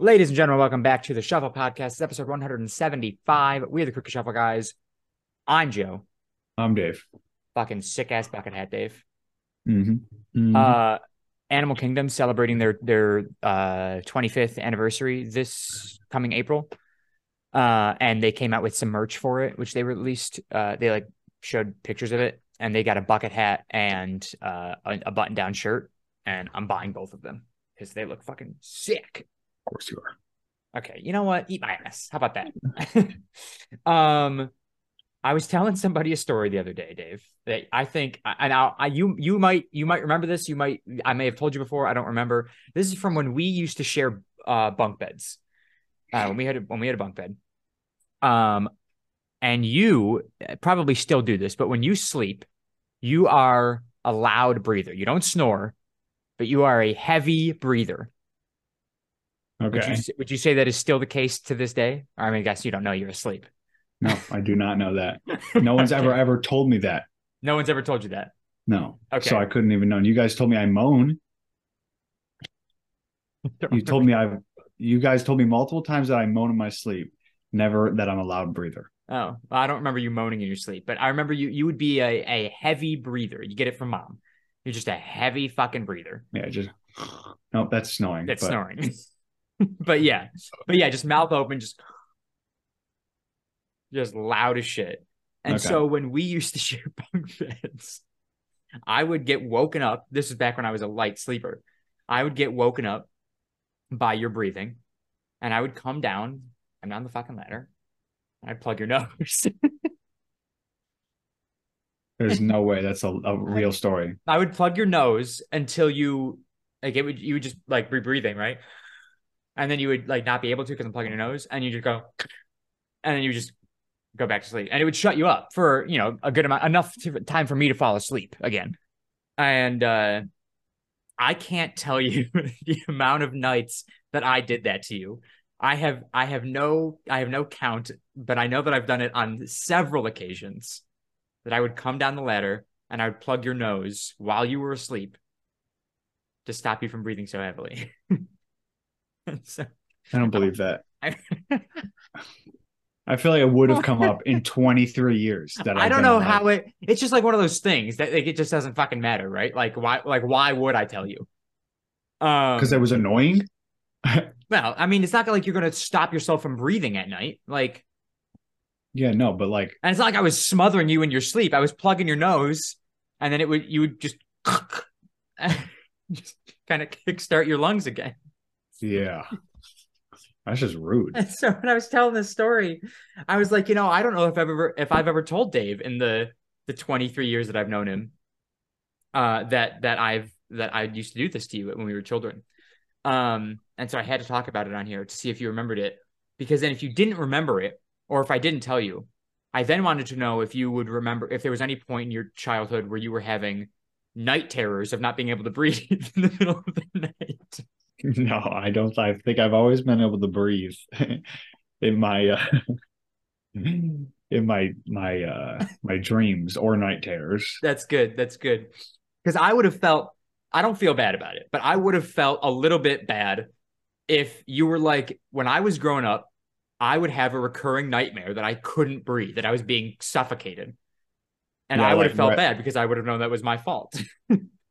Ladies and gentlemen, welcome back to the Shuffle Podcast. It's episode 175. We are the Crooked Shuffle guys. I'm Joe. I'm Dave. Fucking sick ass bucket hat, Dave. Mm-hmm. Uh, Animal Kingdom celebrating their their uh 25th anniversary this coming April. Uh, and they came out with some merch for it, which they released. Uh, they like showed pictures of it, and they got a bucket hat and uh a, a button down shirt, and I'm buying both of them because they look fucking sick. Course you are. Okay, you know what? Eat my ass. How about that? um, I was telling somebody a story the other day, Dave. That I think, and I, I, you, you might, you might remember this. You might, I may have told you before. I don't remember. This is from when we used to share uh, bunk beds. Uh, when we had a, when we had a bunk bed. Um, and you probably still do this, but when you sleep, you are a loud breather. You don't snore, but you are a heavy breather. Would you would you say that is still the case to this day? Or, I mean, I guess you don't know you're asleep. No, I do not know that. No one's ever Okay. ever told me that. No one's ever told you that. No. Okay. So I couldn't even know. And You guys told me I moan. You told me I. You guys told me multiple times that I moan in my sleep. Never that I'm a loud breather. Oh, well, I don't remember you moaning in your sleep, but I remember you. You would be a, a heavy breather. You get it from mom. You're just a heavy fucking breather. Yeah, just. Nope, that's snoring. That's but snoring. but yeah, but yeah, just mouth open, just just loud as shit. And Okay. so when we used to share bunk beds, I would get woken up. This is back when I was a light sleeper. I would get woken up by your breathing, and I would come down. I'm down the fucking ladder. I'd plug your nose. There's no way that's a, a real story. I would plug your nose until you like it would you would just like be breathing, right? And then you would like not be able to because I'm plugging your nose, and you just go, and then you just go back to sleep, and it would shut you up for you know a good amount, enough to, time for me to fall asleep again. And uh I can't tell you the amount of nights that I did that to you. I have I have no I have no count, but I know that I've done it on several occasions. That I would come down the ladder and I would plug your nose while you were asleep to stop you from breathing so heavily. So I don't believe that. I, I feel like it would have come up in 23 years. That I don't know how it. It's just like one of those things that like, it just doesn't fucking matter, right? Like why? Like why would I tell you? Um, because it was annoying. well, I mean, it's not like you're gonna stop yourself from breathing at night, like. Yeah, no, but like And it's not like I was smothering you in your sleep. I was plugging your nose, and then it would you would just just kind of kickstart your lungs again. Yeah. That's just rude. And so when I was telling this story, I was like, you know, I don't know if I've ever if I've ever told Dave in the the 23 years that I've known him, uh, that that I've that I used to do this to you when we were children. Um, and so I had to talk about it on here to see if you remembered it, because then if you didn't remember it, or if I didn't tell you, I then wanted to know if you would remember if there was any point in your childhood where you were having night terrors of not being able to breathe in the middle of the night. No, I don't. I think I've always been able to breathe in my uh, in my my uh my dreams or night terrors. That's good. That's good. Because I would have felt, I don't feel bad about it, but I would have felt a little bit bad if you were like, when I was growing up, I would have a recurring nightmare that I couldn't breathe, that I was being suffocated. And Yeah, I would have like, felt right- bad because I would have known that was my fault.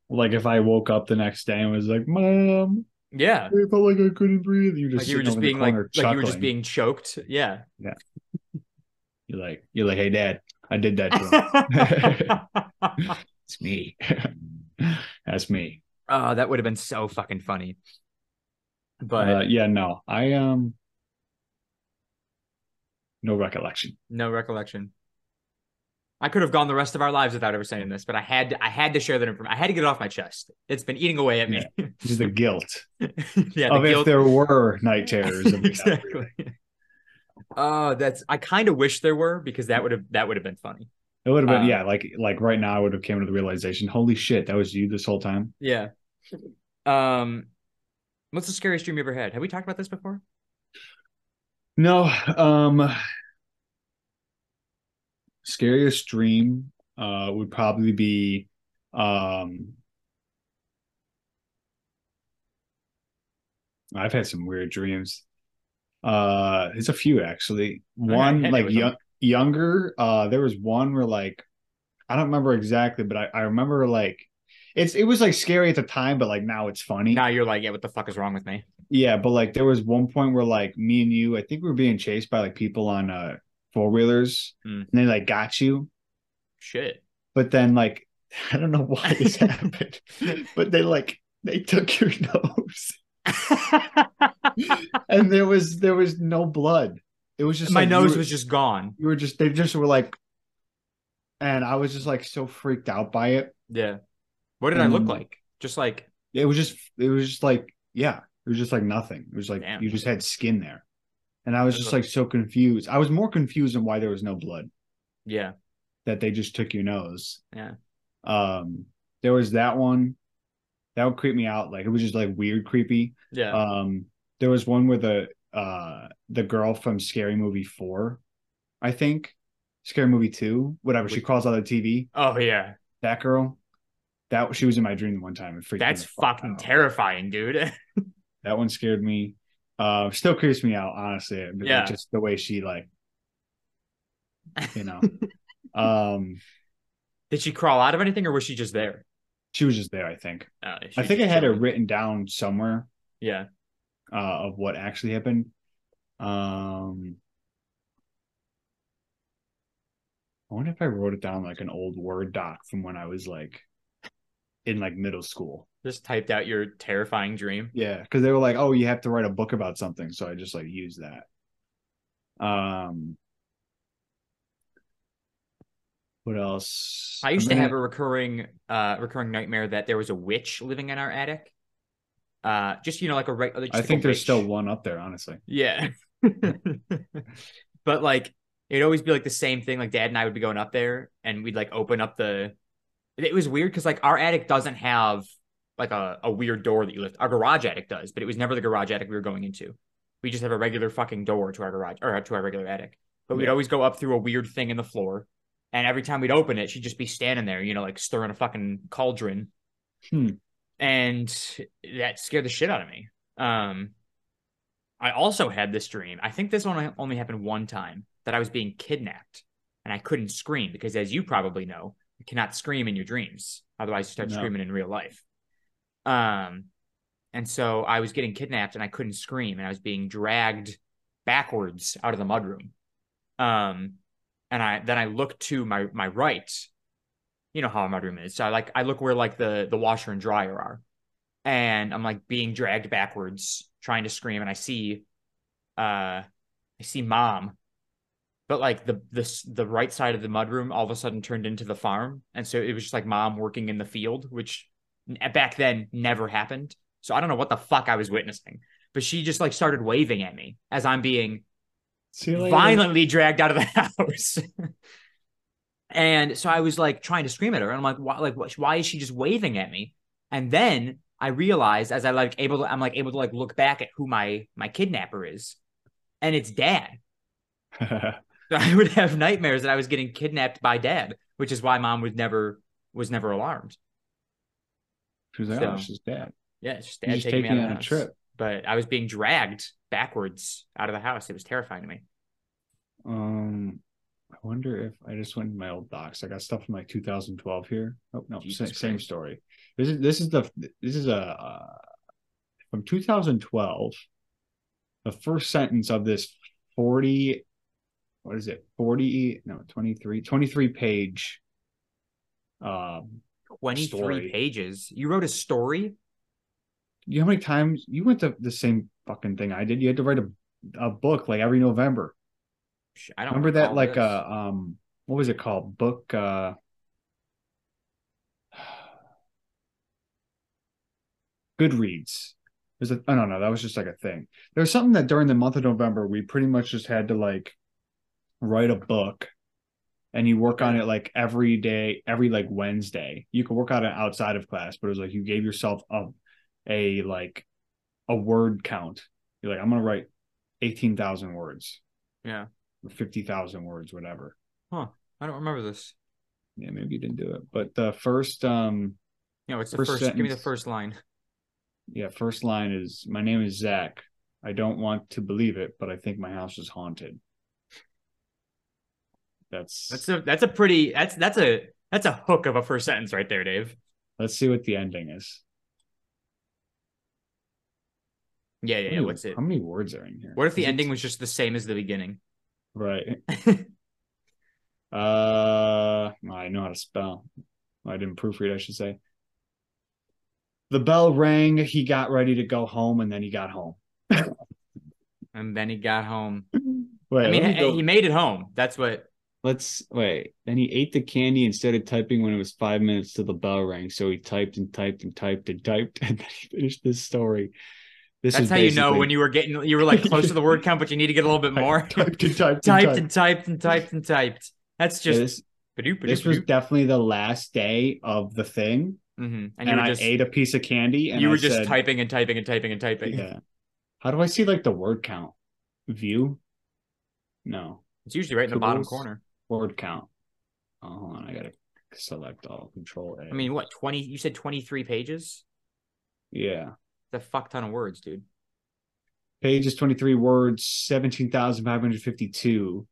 Like if I woke up the next day and was like, "Mom, yeah. I felt like I couldn't breathe," you just Like you were just over in the being like, like you were just being choked. Yeah. Yeah. You're like, you're like, "Hey, Dad, I did that it's me. That's me." oh, that would have been so fucking funny. But uh, yeah, no, I um, no recollection. no recollection. I could have gone the rest of our lives without ever saying this, but I had to, I had to share that information. I had to get it off my chest. It's been eating away at me. Just the guilt yeah, of the if there were night terrors. of me not exactly. Oh, that's. I kind of wish there were because that would have that would have been funny. It would have been, Uh, yeah, like like right now, I would have came to the realization, holy shit, that was you this whole time. Yeah. Um, what's the scariest dream you ever had? Have we talked about this before? No, um, scariest dream uh would probably be um I've had some weird dreams. Uh, it's a few actually. One like young, younger. Uh, there was one where like I don't remember exactly, but I, I remember like it's it was like scary at the time, but like now it's funny. Now you're like, yeah, what the fuck is wrong with me? Yeah, but like there was one point where like me and you, I think we were being chased by like people on uh four wheelers, Hmm. and they like got you. Shit. But then like I don't know why this happened, but they like they took your nose, and there was there was no blood. It was just My like, nose were- was just gone. you were just they just were like, and I was just like so freaked out by it. Yeah. What did I look like? Just like It was just it was just like yeah, it was just like nothing. It was like Damn. you just had skin there. And I was That's just a- like so confused. I was more confused on why there was no blood yeah. that they just took your nose. Yeah. Um there was that one that would creep me out. Like it was just like weird creepy. Yeah. Um there was one where the uh the girl from Scary Movie 4, I think. Scary Movie 2, whatever, she crawls out of the TV. oh yeah. That girl. That she was in my dream one time. It freaked That's fuck fucking out. terrifying, dude. That one scared me. Uh, still creeps me out, honestly. Yeah. just the way she like, you know. um, Did she crawl out of anything or was she just there? She was just there. I think. Uh, I think I had it written down somewhere Yeah. uh, of what actually happened. Um, I wonder if I wrote it down like an old Word doc from when I was like in like middle school. Just typed out your terrifying dream. Yeah, because they were like, "Oh, you have to write a book about something," so I just like used that. Um, what else? I used I'm to have a recurring uh recurring nightmare that there was a witch living in our attic. Uh just you know like a regular I think there's still one up there, honestly. Yeah. but like it'd always be like the same thing. Like dad and I would be going up there and we'd like open up the it was weird because like our attic doesn't have like a, a weird door that you lift. Our garage attic does, but it was never the garage attic we were going into. We just have a regular fucking door to our garage or to our regular attic. But we'd always go up through a weird thing in the floor. And every time we'd open it, she'd just be standing there, you know, like stirring a fucking cauldron. Hmm. And that scared the shit out of me. Um, I also had this dream. I think this one only happened one time that I was being kidnapped and I couldn't scream because, as you probably know, you cannot scream in your dreams. Otherwise, you start No. screaming in real life. Um, and so I was getting kidnapped and I couldn't scream and I was being dragged backwards out of the mudroom. Um, and I then I looked to my my right. You know how a mudroom is. So I like I look where like the the washer and dryer are, and I'm like being dragged backwards, trying to scream, and I see, uh, I see mom, but like the the the right side of the mudroom all of a sudden turned into the farm, and so it was just like mom working in the field, which back then never happened. So I don't know what the fuck I was witnessing, but she just like started waving at me as I'm being. Violently dragged out of the house. and so I was like trying to scream at her, and I'm like, why, like, why is she just waving at me? And then I realized as I like able to, I'm like able to like look back at who my my kidnapper is, and it's dad. So I would have nightmares that I was getting kidnapped by dad, which is why mom was never was never alarmed. she was like, So- "Oh, it's just dad. Yeah, it's just dad just taking me out you of the on a house. trip." But I was being dragged backwards out of the house. It was terrifying to me. Um, I wonder if I just went in my old docs. I got stuff from like 2012 here. Oh no, Jesus sa- same story. This is this is the this is a uh, from 2012. The first sentence of this 40, what is it? 40 no 23 23 page. Um, 23 Story. pages. You wrote a story? You know how many times you went to the same fucking thing I did? You had to write a a book like every November. I don't Remember that like this. uh um what was it called? Book uh Goodreads. There's a oh no no that was just like a thing. There's something that during the month of November we pretty much just had to like write a book and you work on it like every day, every like Wednesday. You could work on it outside of class, but it was like you gave yourself a a like a word count. You're like, I'm gonna write eighteen thousand words Yeah. or fifty thousand words, whatever. Huh. I don't remember this. Yeah, maybe you didn't do it. But the first um know, it's the First first, give me the first line. Yeah, first line is my name is Zach. I don't want to believe it, but I think my house is haunted. That's That's a that's a pretty that's that's a that's a hook of a first sentence right there, Dave. let's see what the ending is. Yeah, yeah, yeah. What's it? How many words are in here? What if the Is it- ending was just the same as the beginning? right? Uh, I know how to spell. I didn't proofread, I should say. The bell rang. He got ready to go home, and then he got home. and then he got home. Wait, I mean, me he made it home. That's what. let's wait. Then he ate the candy instead of typing when it was five minutes till the bell rang. So he typed and typed and typed and typed, and then he finished this story. This That's how you know when you were getting you were like close to the word count, but you need to get a little bit more. typed and typed and typed and typed and typed and typed. That's Yeah, just this, ba-doop, ba-doop, was ba-doop. definitely the last day of the thing, Mhm. and, and I just ate a piece of candy, and you I were just said, typing and typing and typing and typing. Yeah. How do I see like the word count? View? No. It's usually right in the bottom corner. Word count. Oh, hold on. I gotta select all. Control A. I mean, what twenty? You said twenty three pages. yeah. That's a fuck ton of words, dude. Pages 23 words, 17,552.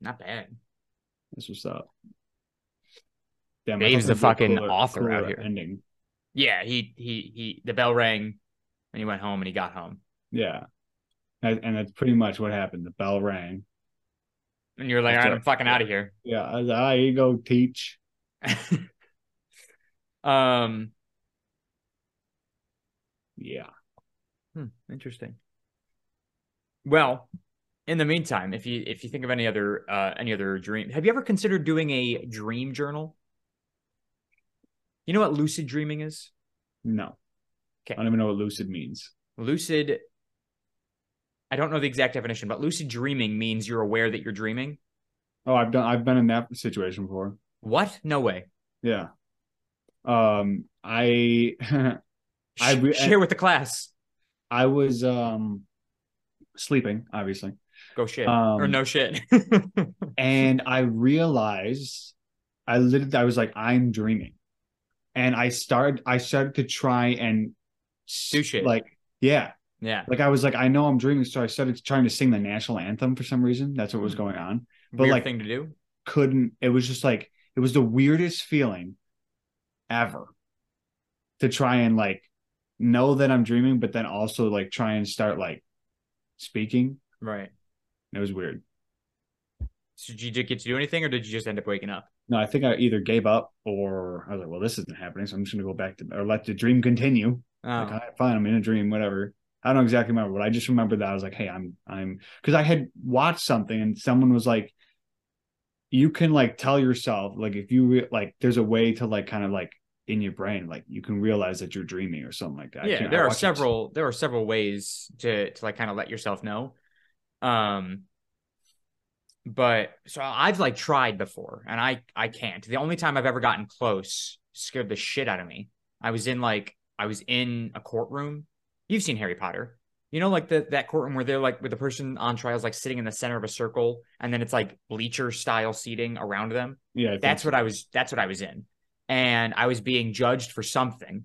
Not bad. That's what's up. Damn, Dave's the thought that'd be a fucking author out here. Ending. Yeah, he he he. The bell rang, and he went home, and he got home, Yeah. And, that's pretty much what happened. The bell rang. and you're like, That's all right. I'm fucking out of here. Yeah. I was ah, go teach. um. Yeah. Hmm, interesting. Well, in the meantime, if you if you think of any other uh any other dream, have you ever considered doing a dream journal? You know what lucid dreaming is? No. Okay. I don't even know what lucid means. Lucid I don't know the exact definition, but lucid dreaming means you're aware that you're dreaming. Oh, I've done I've been in that situation before. What? No way. Yeah. Um I I re- share with the class. I was um sleeping, obviously. Go shit. Um, or no shit. And I realized I literally I was like, I'm dreaming. And I started I started to try and Do shit. Like, yeah. yeah. Like I was like, I know I'm dreaming. So I started trying to sing the national anthem for some reason. That's what was Hmm. going on. But, Weird like- thing to do. Couldn't it was just like it was the weirdest feeling ever to try and like know that I'm dreaming, but then also like try and start like speaking. Right. It was weird. So did you get to do anything or did you just end up waking up? No, I think I either gave up or I was like, well, this isn't happening. So I'm just going to go back to or let the dream continue. Oh. Like, right, fine, I'm in a dream, whatever. I don't exactly remember, but I just remember that I was like, hey, I'm, I'm, because I had watched something and someone was like, you can like tell yourself, like, if you re- like, there's a way to like kind of like in your brain, like you can realize that you're dreaming or something like that. Yeah I there are watched it- several there are several ways to to like kind of let yourself know um but so i've like tried before and i i can't the only time i've ever gotten close scared the shit out of me i was in like i was in a courtroom you've seen harry potter you know like the that courtroom where they're like with the person on trial is like sitting in the center of a circle and then it's like bleacher style seating around them Yeah, I that's so. what I was that's what I was in. And I was being judged for something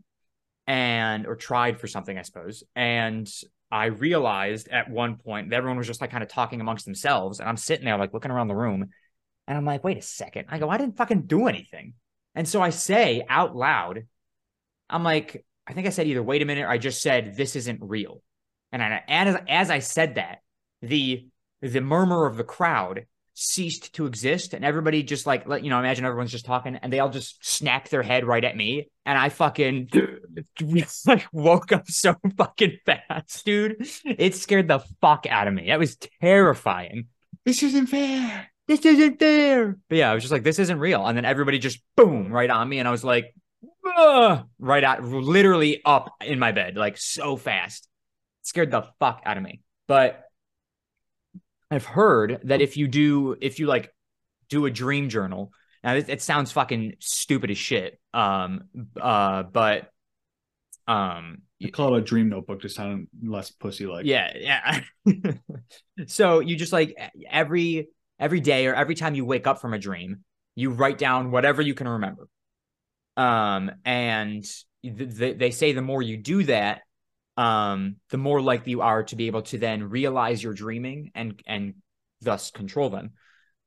and or tried for something, I suppose. And I realized at one point that everyone was just like kind of talking amongst themselves. And I'm sitting there like looking around the room. And I'm like, wait a second. I go, I didn't fucking do anything. And so I say out loud, I'm like, I think I said either wait a minute or I just said this isn't real. And I, as as I said that, the the murmur of the crowd ceased to exist and everybody just like let you know imagine everyone's just talking and they all just snapped their head right at me and i fucking like woke up so fucking fast dude. It scared the fuck out of me. That was terrifying. This isn't fair. this isn't fair. But yeah i was just like this isn't real. And then everybody just boom right on me and i was like "Ugh," right out literally up in my bed like so fast. It scared the fuck out of me. But I've heard that if you do, if you like do a dream journal, now it, it sounds fucking stupid as shit. Um, uh, but um, I call it a dream notebook to sound less pussy like. yeah, yeah. so you just like every every day or every time you wake up from a dream, you write down whatever you can remember. Um, and they, they say the more you do that, um, the more likely you are to be able to then realize you're dreaming and and thus control them.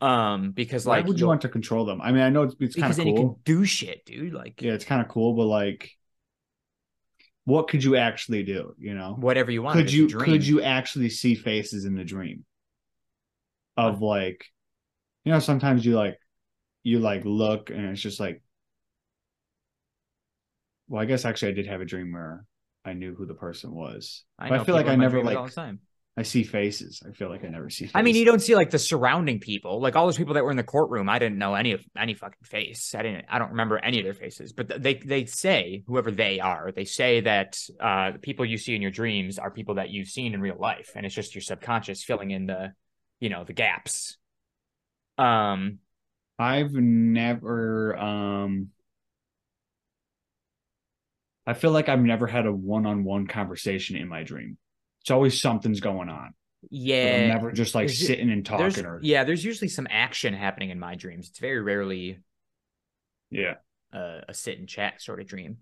Um, because Why like would you want to control them? I mean, I know it's, it's kind of then you can do shit, dude. Like Yeah, it's kind of cool, but like, what could you actually do? You know, whatever you want. could you dream. could you actually see faces in the dream? Of like, you know, sometimes you like, you like look and it's just like, well, I guess actually I did have a dream where I knew who the person was. I, I feel like I never, like- all the time. I see faces. I feel like I never see. Faces. I mean, you don't see like the surrounding people, like all those people that were in the courtroom. I didn't know any of any fucking face. I didn't. I don't remember any of their faces. But they they say whoever they are, they say that uh, the people you see in your dreams are people that you've seen in real life, and it's just your subconscious filling in the, you know, the gaps. Um. I've never um I feel like I've never had a one-on-one conversation in my dream. It's always something's going on. Yeah. I'm never just like There's sitting and talking or yeah, there's usually some action happening in my dreams. It's very rarely yeah. a, a sit and chat sort of dream.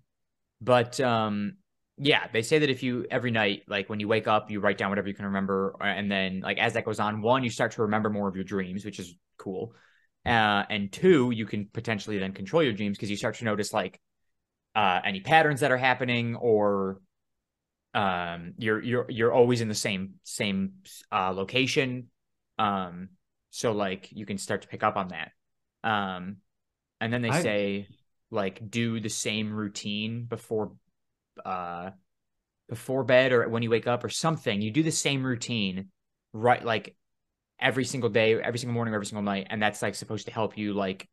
But um yeah, they say that if you every night, like when you wake up, you write down whatever you can remember, uh, and then like as that goes on, one, you start to remember more of your dreams, which is cool. Uh, and two, you can potentially then control your dreams because you start to notice like uh any patterns that are happening or um you're you're you're always in the same same uh location. Um so like you can start to pick up on that. Um and then they I- say like do the same routine before uh before bed or when you wake up or something you do the same routine right like every single day every single morning every single night and that's like supposed to help you like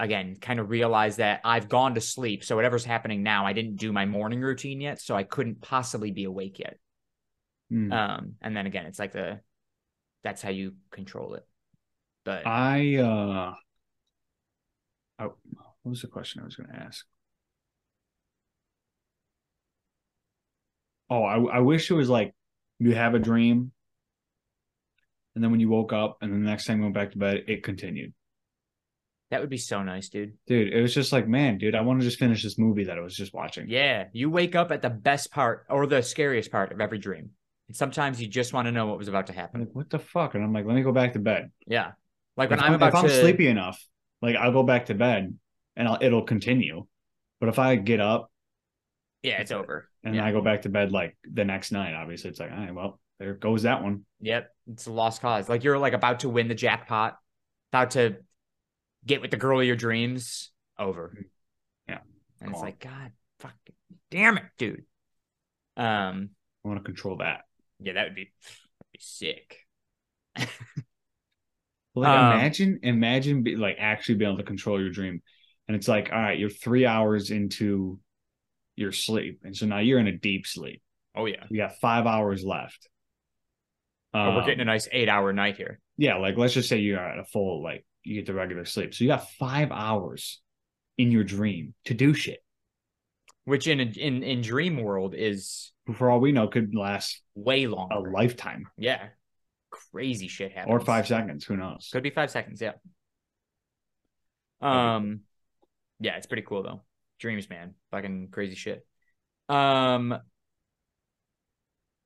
again kind of realize that I've gone to sleep so whatever's happening now I didn't do my morning routine yet so I couldn't possibly be awake yet Hmm. um and then again it's like the that's how you control it but I uh oh, what was the question I was going to ask? Oh, I I wish it was like you have a dream and then when you woke up and then the next time you went back to bed it continued. That would be so nice dude Dude, it was just like, man, dude, I want to just finish this movie that I was just watching. Yeah, you wake up at the best part or the scariest part of every dream. And sometimes you just want to know what was about to I'm happen. like, what the fuck? And I'm like, let me go back to bed. Yeah. Like If when I'm about if I'm sleepy enough, like I'll go back to bed and I'll, it'll continue. But if I get up Yeah, it's over. and yeah. I go back to bed like the next night, obviously it's like, all right, well, there goes that one. Yep. It's a lost cause. Like you're like about to win the jackpot, about to get with the girl of your dreams, over. Yeah. And it's Gone. like, God fucking damn it, dude. Um, I want to control that. yeah, that would be that'd be sick. Like Um, imagine, imagine be, like actually being able to control your dream. And it's like, all right, you're three hours into your sleep. And so now you're in a deep sleep. Oh yeah. You got five hours left. But we're Um, getting a nice eight hour night here. yeah, like let's just say you're at a full like you get the regular sleep. So you got five hours in your dream to do shit. Which in a, in in dream world is For all we know, could last way long a lifetime Yeah. Crazy shit happens. or five seconds. Who knows? Could be five seconds, yeah. Um yeah, it's pretty cool though. Dreams, man. Fucking crazy shit. Um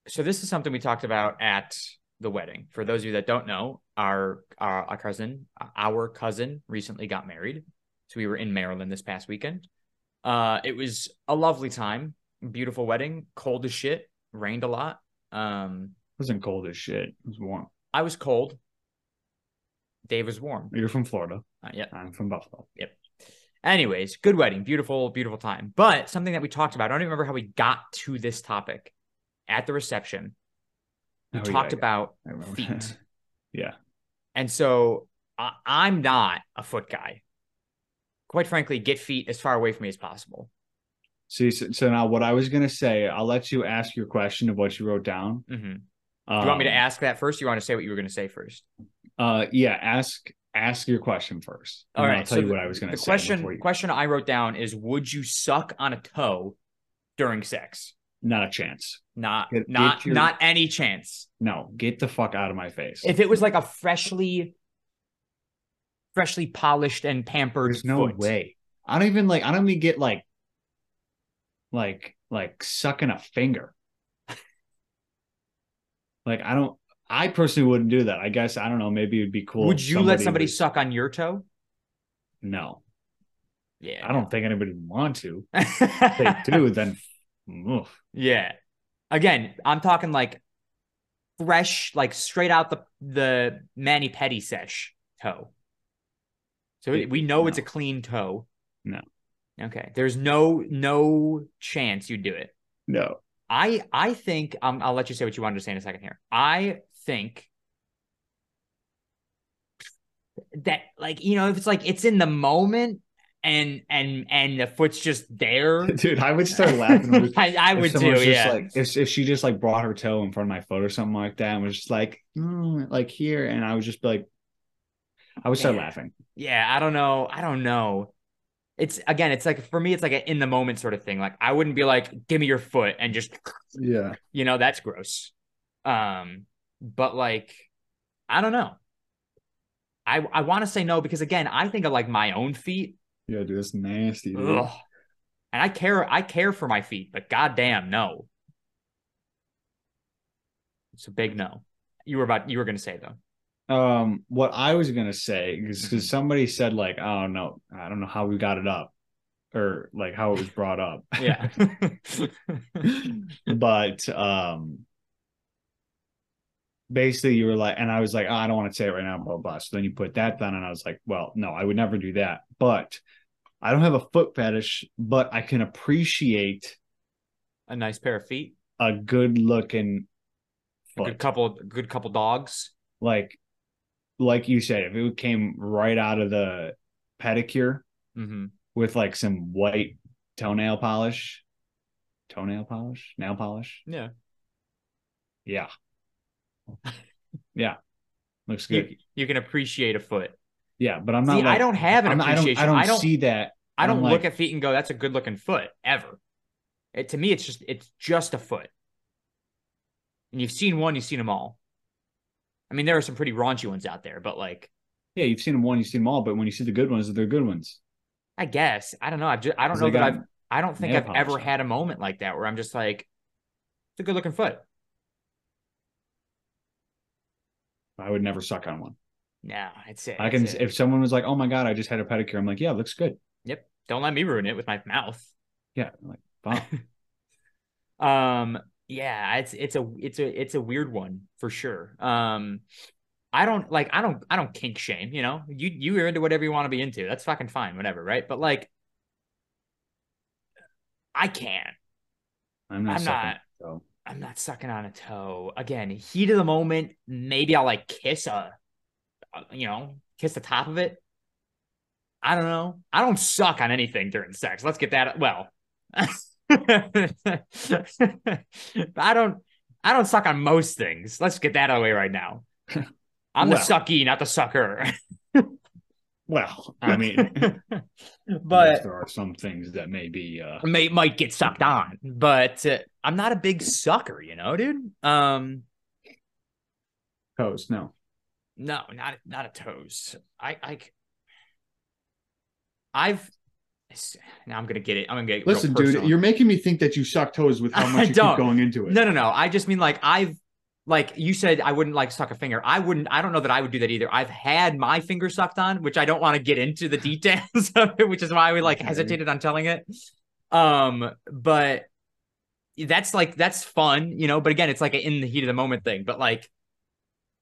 so this is something we talked about at the wedding. For those of you that don't know, our our, our cousin, our cousin recently got married. So we were in Maryland this past weekend. Uh it was a lovely time, beautiful wedding, cold as shit, rained a lot. Um It wasn't cold as shit. It was warm. I was cold. Dave was warm. You're from Florida. Uh, yeah. I'm from Buffalo. Yep. Anyways, good wedding, beautiful, beautiful time. But something that we talked about, I don't even remember how we got to this topic at the reception. Oh, talked yeah, about feet. yeah. And so I, I'm not a foot guy. Quite frankly, get feet as far away from me as possible. See, so, so now what I was gonna say, I'll let you ask your question of what you wrote down. hmm Do Um, you want me to ask that first? Or you want to say what you were going to say first? Uh, yeah. Ask ask your question first. and All right. I'll tell so you the, what I was gonna the question you- question I wrote down is: Would you suck on a toe during sex? Not a chance. Not Get- not get your- not any chance. No, get the fuck out of my face. If it was like a freshly freshly polished and pampered There's no foot. way. I don't even like. I don't even get like like like sucking a finger. like I don't I personally wouldn't do that. I guess I don't know, maybe it'd be cool. Would you let somebody somebody was- suck on your toe? No. Yeah. I don't think anybody would want to. If they do, then oof. Yeah. Again, I'm talking like fresh, like straight out the the mani-pedi sesh toe. So Yeah, we know it's a clean toe. No. Okay. There's no no chance you'd do it. no. I I think um, I'll let you say what you wanted to say in a second here. I think that like you know if it's like it's in the moment and and and the foot's just there. Dude, I would start laughing. I, I would too. just Yeah. Like if, if she just like brought her toe in front of my foot or something like that and was just like, "Mm," like here, and I would just be like, I would start laughing. yeah, I don't know. I don't know. It's again, it's like for me, it's like an in the moment sort of thing. Like I wouldn't be like, give me your foot and just Yeah. you know, that's gross. Um, but like, I don't know. I I want to say no because again, I think of like my own feet. Yeah, dude, that's nasty. dude. Ugh. And I care I care for my feet, but goddamn no. It's a big no. You were about you were gonna say though. Um, what I was gonna say is because somebody said like, I don't know, I don't know how we got it up, or like how it was brought up. Yeah. but um, basically you were like, and I was like, oh, I don't want to say it right now, blah, blah blah. So then you put that down, and I was like, well, no, I would never do that. But I don't have a foot fetish, but I can appreciate a nice pair of feet. a good looking A good foot. couple good couple dogs. Like, like you said, if it came right out of the pedicure hmm with like some white toenail polish, toenail polish, nail polish, Yeah. yeah, yeah, looks good. You, you can appreciate a foot. Yeah, but I'm not. See, like, I don't have an I'm- I don't. appreciation. I don't, I don't see that. I don't I'm look like- at feet and go, that's a good looking foot ever. It, to me, it's just it's just a foot. And you've seen one, you've seen them all. I mean, there are some pretty raunchy ones out there, but like, Yeah, you've seen them one, you've seen them all, but when you see the good ones, they're good ones. I guess I don't know. I've just I don't know that I've I don't think I've ever had a moment like that where I'm just like, it's a good looking foot. I would never suck on one. No, it's it. I can. it. If someone was like, "Oh my god, I just had a pedicure," I'm like, "Yeah, it looks good." Yep. Don't let me ruin it with my mouth. Yeah, I'm like. Um, yeah, it's it's a it's a it's a weird one for sure. Um, I don't like I don't I don't kink shame. You know, you you are into whatever you want to be into. That's fucking fine, whatever, right? But like, I can't. I'm not. I'm not. I'm not sucking on a toe. Again, heat of the moment. Maybe I'll like kiss a, a- you know, kiss the top of it. I don't know. I don't suck on anything during sex. Let's get that. Well, I don't. I don't suck on most things. Let's get that out of the way right now. I'm the sucky, not the sucker. well, I mean, but there are some things that may be. uh may might get sucked on, but uh, I'm not a big sucker, you know, dude. Um, Toes, no. no, not not a toes. I I I've now I'm gonna get it. I'm gonna get Listen, dude, you're making me think that you suck toes with how much you don't. keep going into it. no no no. I just mean like I've like you said I wouldn't like suck a finger. I wouldn't. I don't know that I would do that either. I've had my finger sucked on, which I don't want to get into the details of it, which is why we like Okay. hesitated on telling it. Um, but that's like that's fun, you know. But again, it's like an in the heat of the moment thing. But like,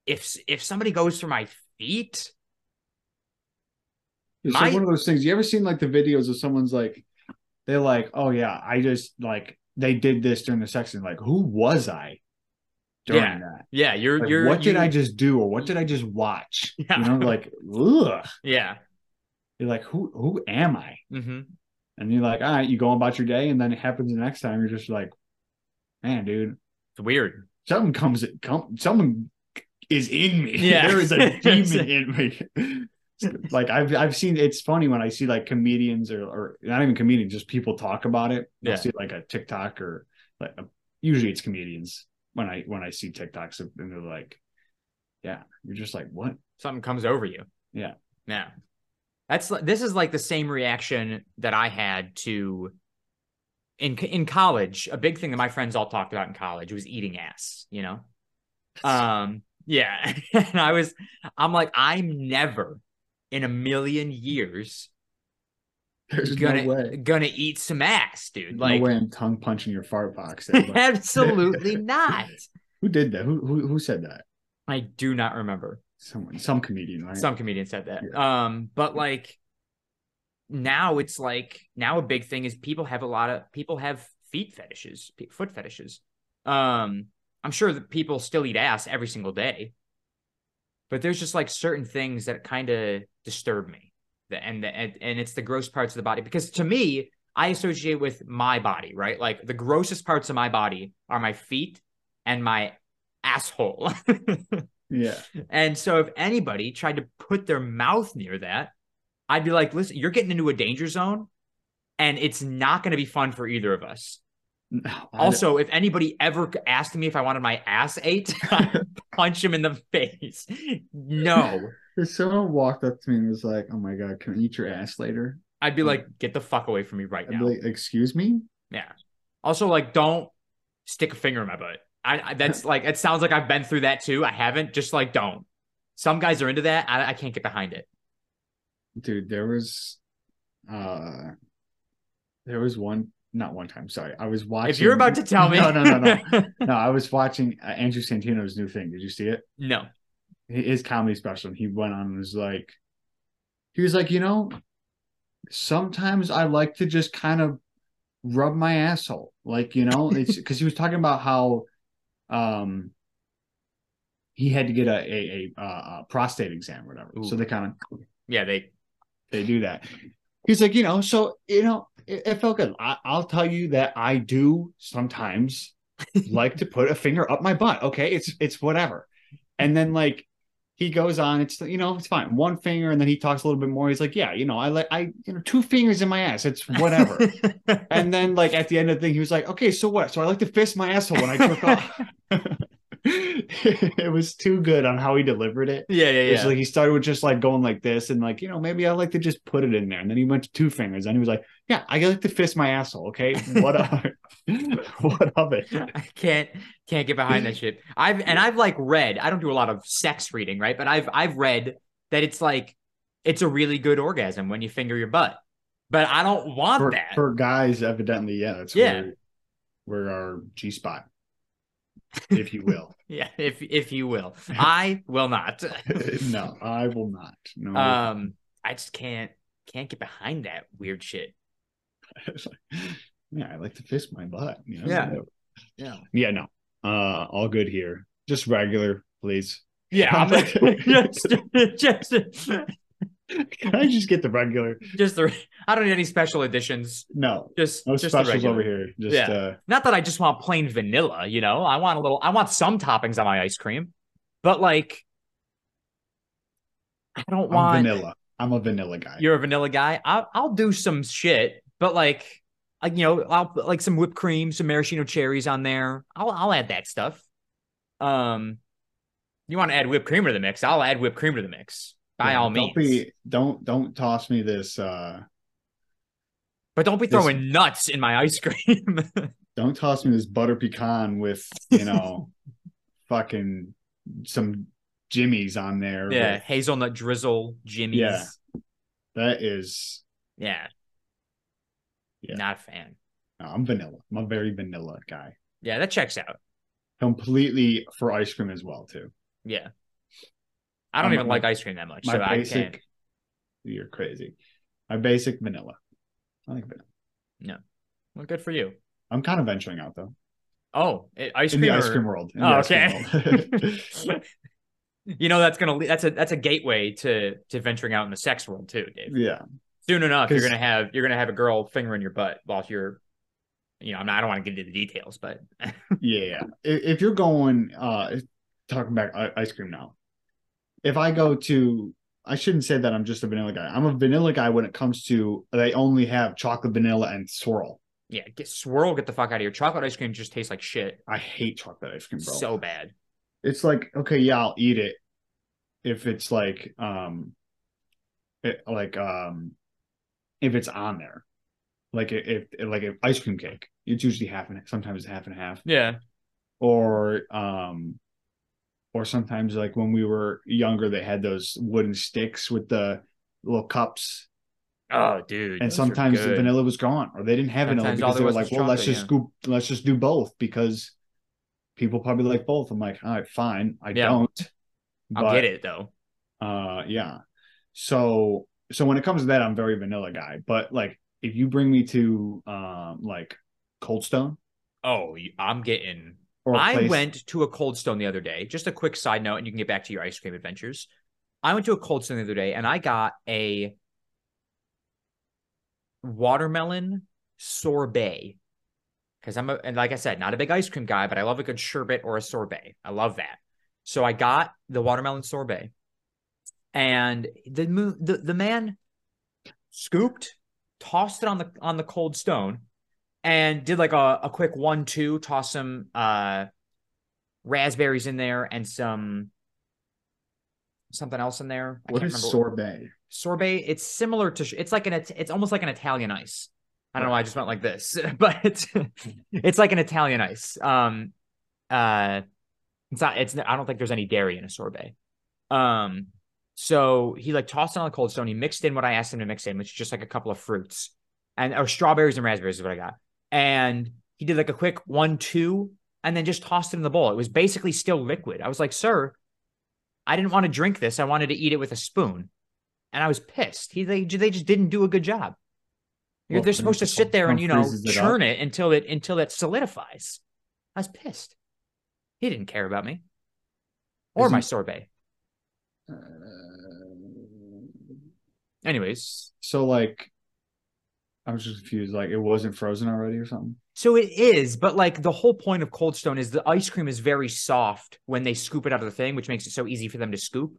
if if somebody goes for my feet, It's My- like one of those things. You ever seen like the videos of someone's like, they're like, oh yeah, I just like they did this during the sex and like, who was I during Yeah. that? yeah, you're Like, you're what did you- I just do or what did I just watch? Yeah. You know, like, ugh. Yeah. You're like, who who am I? hmm And you're like, all right, you go about your day, and then it happens the next time. You're just like, man, dude, It's weird. something comes, come, someone is in me. Yeah. there is a demon in me. like I've I've seen. It's funny when I see like comedians or or not even comedians, just people talk about it. I'll Yeah. see like a TikTok or like usually it's comedians when I when I see TikToks and they're like, yeah, you're just like, what? Something comes over you. Yeah. Yeah. That's this is like the same reaction that I had to in in college, a big thing that my friends all talked about in college was eating ass, you know? Um, yeah. and I was I'm like, I'm never in a million years There's gonna no gonna eat some ass, dude. no Like way I'm tongue punching your fart box. there, but- absolutely not. who did that? Who, who who said that? I do not remember. Someone, some comedian, right? Some comedian said that. Um, but like now it's like now a big thing is people have a lot of people have feet fetishes, foot fetishes. Um, I'm sure that people still eat ass every single day, but there's just like certain things that kind of disturb me. The, and, the, and and it's the gross parts of the body because to me, I associate with my body, right? Like the grossest parts of my body are my feet and my asshole. yeah. And so if anybody tried to put their mouth near that, I'd be like, listen, you're getting into a danger zone and it's not going to be fun for either of us. No, Also, if anybody ever asked me if I wanted my ass ate, I'd punch him in the face. No. If someone walked up to me and was like, "Oh my god, can I eat your ass later?" I'd be like, get the fuck away from me right I'd now. like, "Excuse me." Yeah. Also, like, don't stick a finger in my butt. I, I that's like it sounds like I've been through that too. I haven't. Just like don't. Some guys are into that. I, I can't get behind it. dude there was uh there was one not one time sorry i was watching If you're about to tell me, no no no no no i was watching uh, andrew santino's new thing did you see it no. His comedy special and he went on and was like he was like you know sometimes i like to just kind of rub my asshole like you know it's because he was talking about how um he had to get a a, a, a prostate exam or whatever so they kind of Yeah, they they do that. He's like, you know, so you know, it, it felt good. I, I'll tell you that I do sometimes like to put a finger up my butt. Okay, it's it's whatever. And then like he goes on, it's you know, it's fine. One finger, and then he talks a little bit more. He's like, yeah, you know, I like I you know two fingers in my ass. It's whatever. and then like at the end of the thing, he was like, okay, so what? So I like to fist my asshole when I jerk off. it was too good on how he delivered it. yeah, yeah, It's yeah. like he started with just like going like this and like, you know, maybe I like to just put it in there. And then he went to two fingers and he was like, Yeah, I like to fist my asshole. Okay. What of what of it? I can't can't get behind that shit. I've and I've like read. I don't do a lot of sex reading, right? But I've I've read that it's like it's a really good orgasm when you finger your butt. But I don't want For, that. for guys, evidently, yeah, that's Yeah. where, where our G spot, if you will. yeah, if if you will, I will not. no, I will not. No. Um, I just can't can't get behind that weird shit. yeah, I like to fist my butt. You know? Yeah. Yeah, Yeah, no. Uh all good here. Just regular, please. yeah. I'm like just just Can I just get the regular? just the. I don't need any special editions. No. Just No just the specials regular. over here. Just Yeah. uh Not that I just want plain vanilla, you know. I want a little. I want some toppings on my ice cream, but like, I don't I'm want. vanilla. I'm a vanilla guy. You're a vanilla guy. I'll I'll do some shit, but like, like you know, I'll like some whipped cream, some maraschino cherries on there. I'll I'll add that stuff. Um, you want to add whipped cream to the mix? I'll add whipped cream to the mix by Yeah, all don't means. Be, don't don't toss me this uh but don't be this- throwing nuts in my ice cream. don't toss me this butter pecan with, you know, fucking some jimmies on there. yeah, with- hazelnut drizzle, jimmies. Yeah. that is yeah. Yeah. Not a fan. no, I'm vanilla. I'm a very vanilla guy. Yeah, that checks out. Completely for ice cream as well, too. Yeah. I don't I'm- even like ice cream that much, My so I basic can't. you're crazy. My basic vanilla. I like vanilla. Well, good for you. I'm kind of venturing out though. Oh, ice In cream. the ice cream world. In Oh, okay. world. you know that's gonna that's a that's a gateway to to venturing out in the sex world too, Dave. yeah. Soon enough, you're gonna have you're gonna have a girl fingering your butt while you're, you know, I'm not, I don't want to get into the details, but Yeah. If, if you're going uh talking about ice cream now. If I go to I shouldn't say that I'm just a vanilla guy. I'm a vanilla guy when it comes to they only have chocolate vanilla and swirl. yeah, get swirl, get the fuck out of here. Chocolate ice cream just tastes like shit. I hate chocolate ice cream, bro. So bad. it's like okay, yeah, I'll eat it if it's like um it, like um if it's on there. like if, if like an ice cream cake, it's usually half and sometimes half and half. Yeah. Or um, or sometimes like when we were younger, they had those wooden sticks with the little cups, Oh, dude. and sometimes the vanilla was gone, or they didn't have vanilla Sometimes all because they were like, well, let's just yeah. scoop, let's just do both because people probably like both. I'm like, all right, fine, I Yeah. don't. I'll get it though. Uh, yeah. So so when it comes to that, I'm very vanilla guy. But like, if you bring me to um like Cold Stone Oh, I'm getting. I went to a Cold Stone the other day. Just a quick side note, and you can get back to your ice cream adventures. I went to a Cold Stone the other day, and I got a watermelon sorbet because I'm a, and like I said, not a big ice cream guy, but I love a good sherbet or a sorbet. I love that. So I got the watermelon sorbet, and the the the man scooped, tossed it on the on the cold stone, and did like a, a quick one two, toss some uh raspberries in there and some something else in there. I What is sorbet? sorbet? It's similar to it's like an it's almost like an Italian ice. I don't know why I just went like this, but it's it's like an Italian ice. Um uh it's not it's I don't think there's any dairy in a sorbet. Um so he like tossed it on the cold stone. He mixed in what I asked him to mix in, which is just like a couple of fruits. And or strawberries and raspberries is what I got. And he did like a quick one, two, and then just tossed it in the bowl. It was basically still liquid. I was like, sir, I didn't want to drink this. I wanted to eat it with a spoon. And I was pissed. He they, they just didn't do a good job. Well, they're supposed to sit there and you know freezes it churn it until it until it solidifies. I was pissed. He didn't care about me or Is my sorbet. Uh, Anyways, so like, I was just confused. Like, it wasn't frozen already or something. so it is, but like the whole point of Cold Stone is the ice cream is very soft when they scoop it out of the thing, which makes it so easy for them to scoop.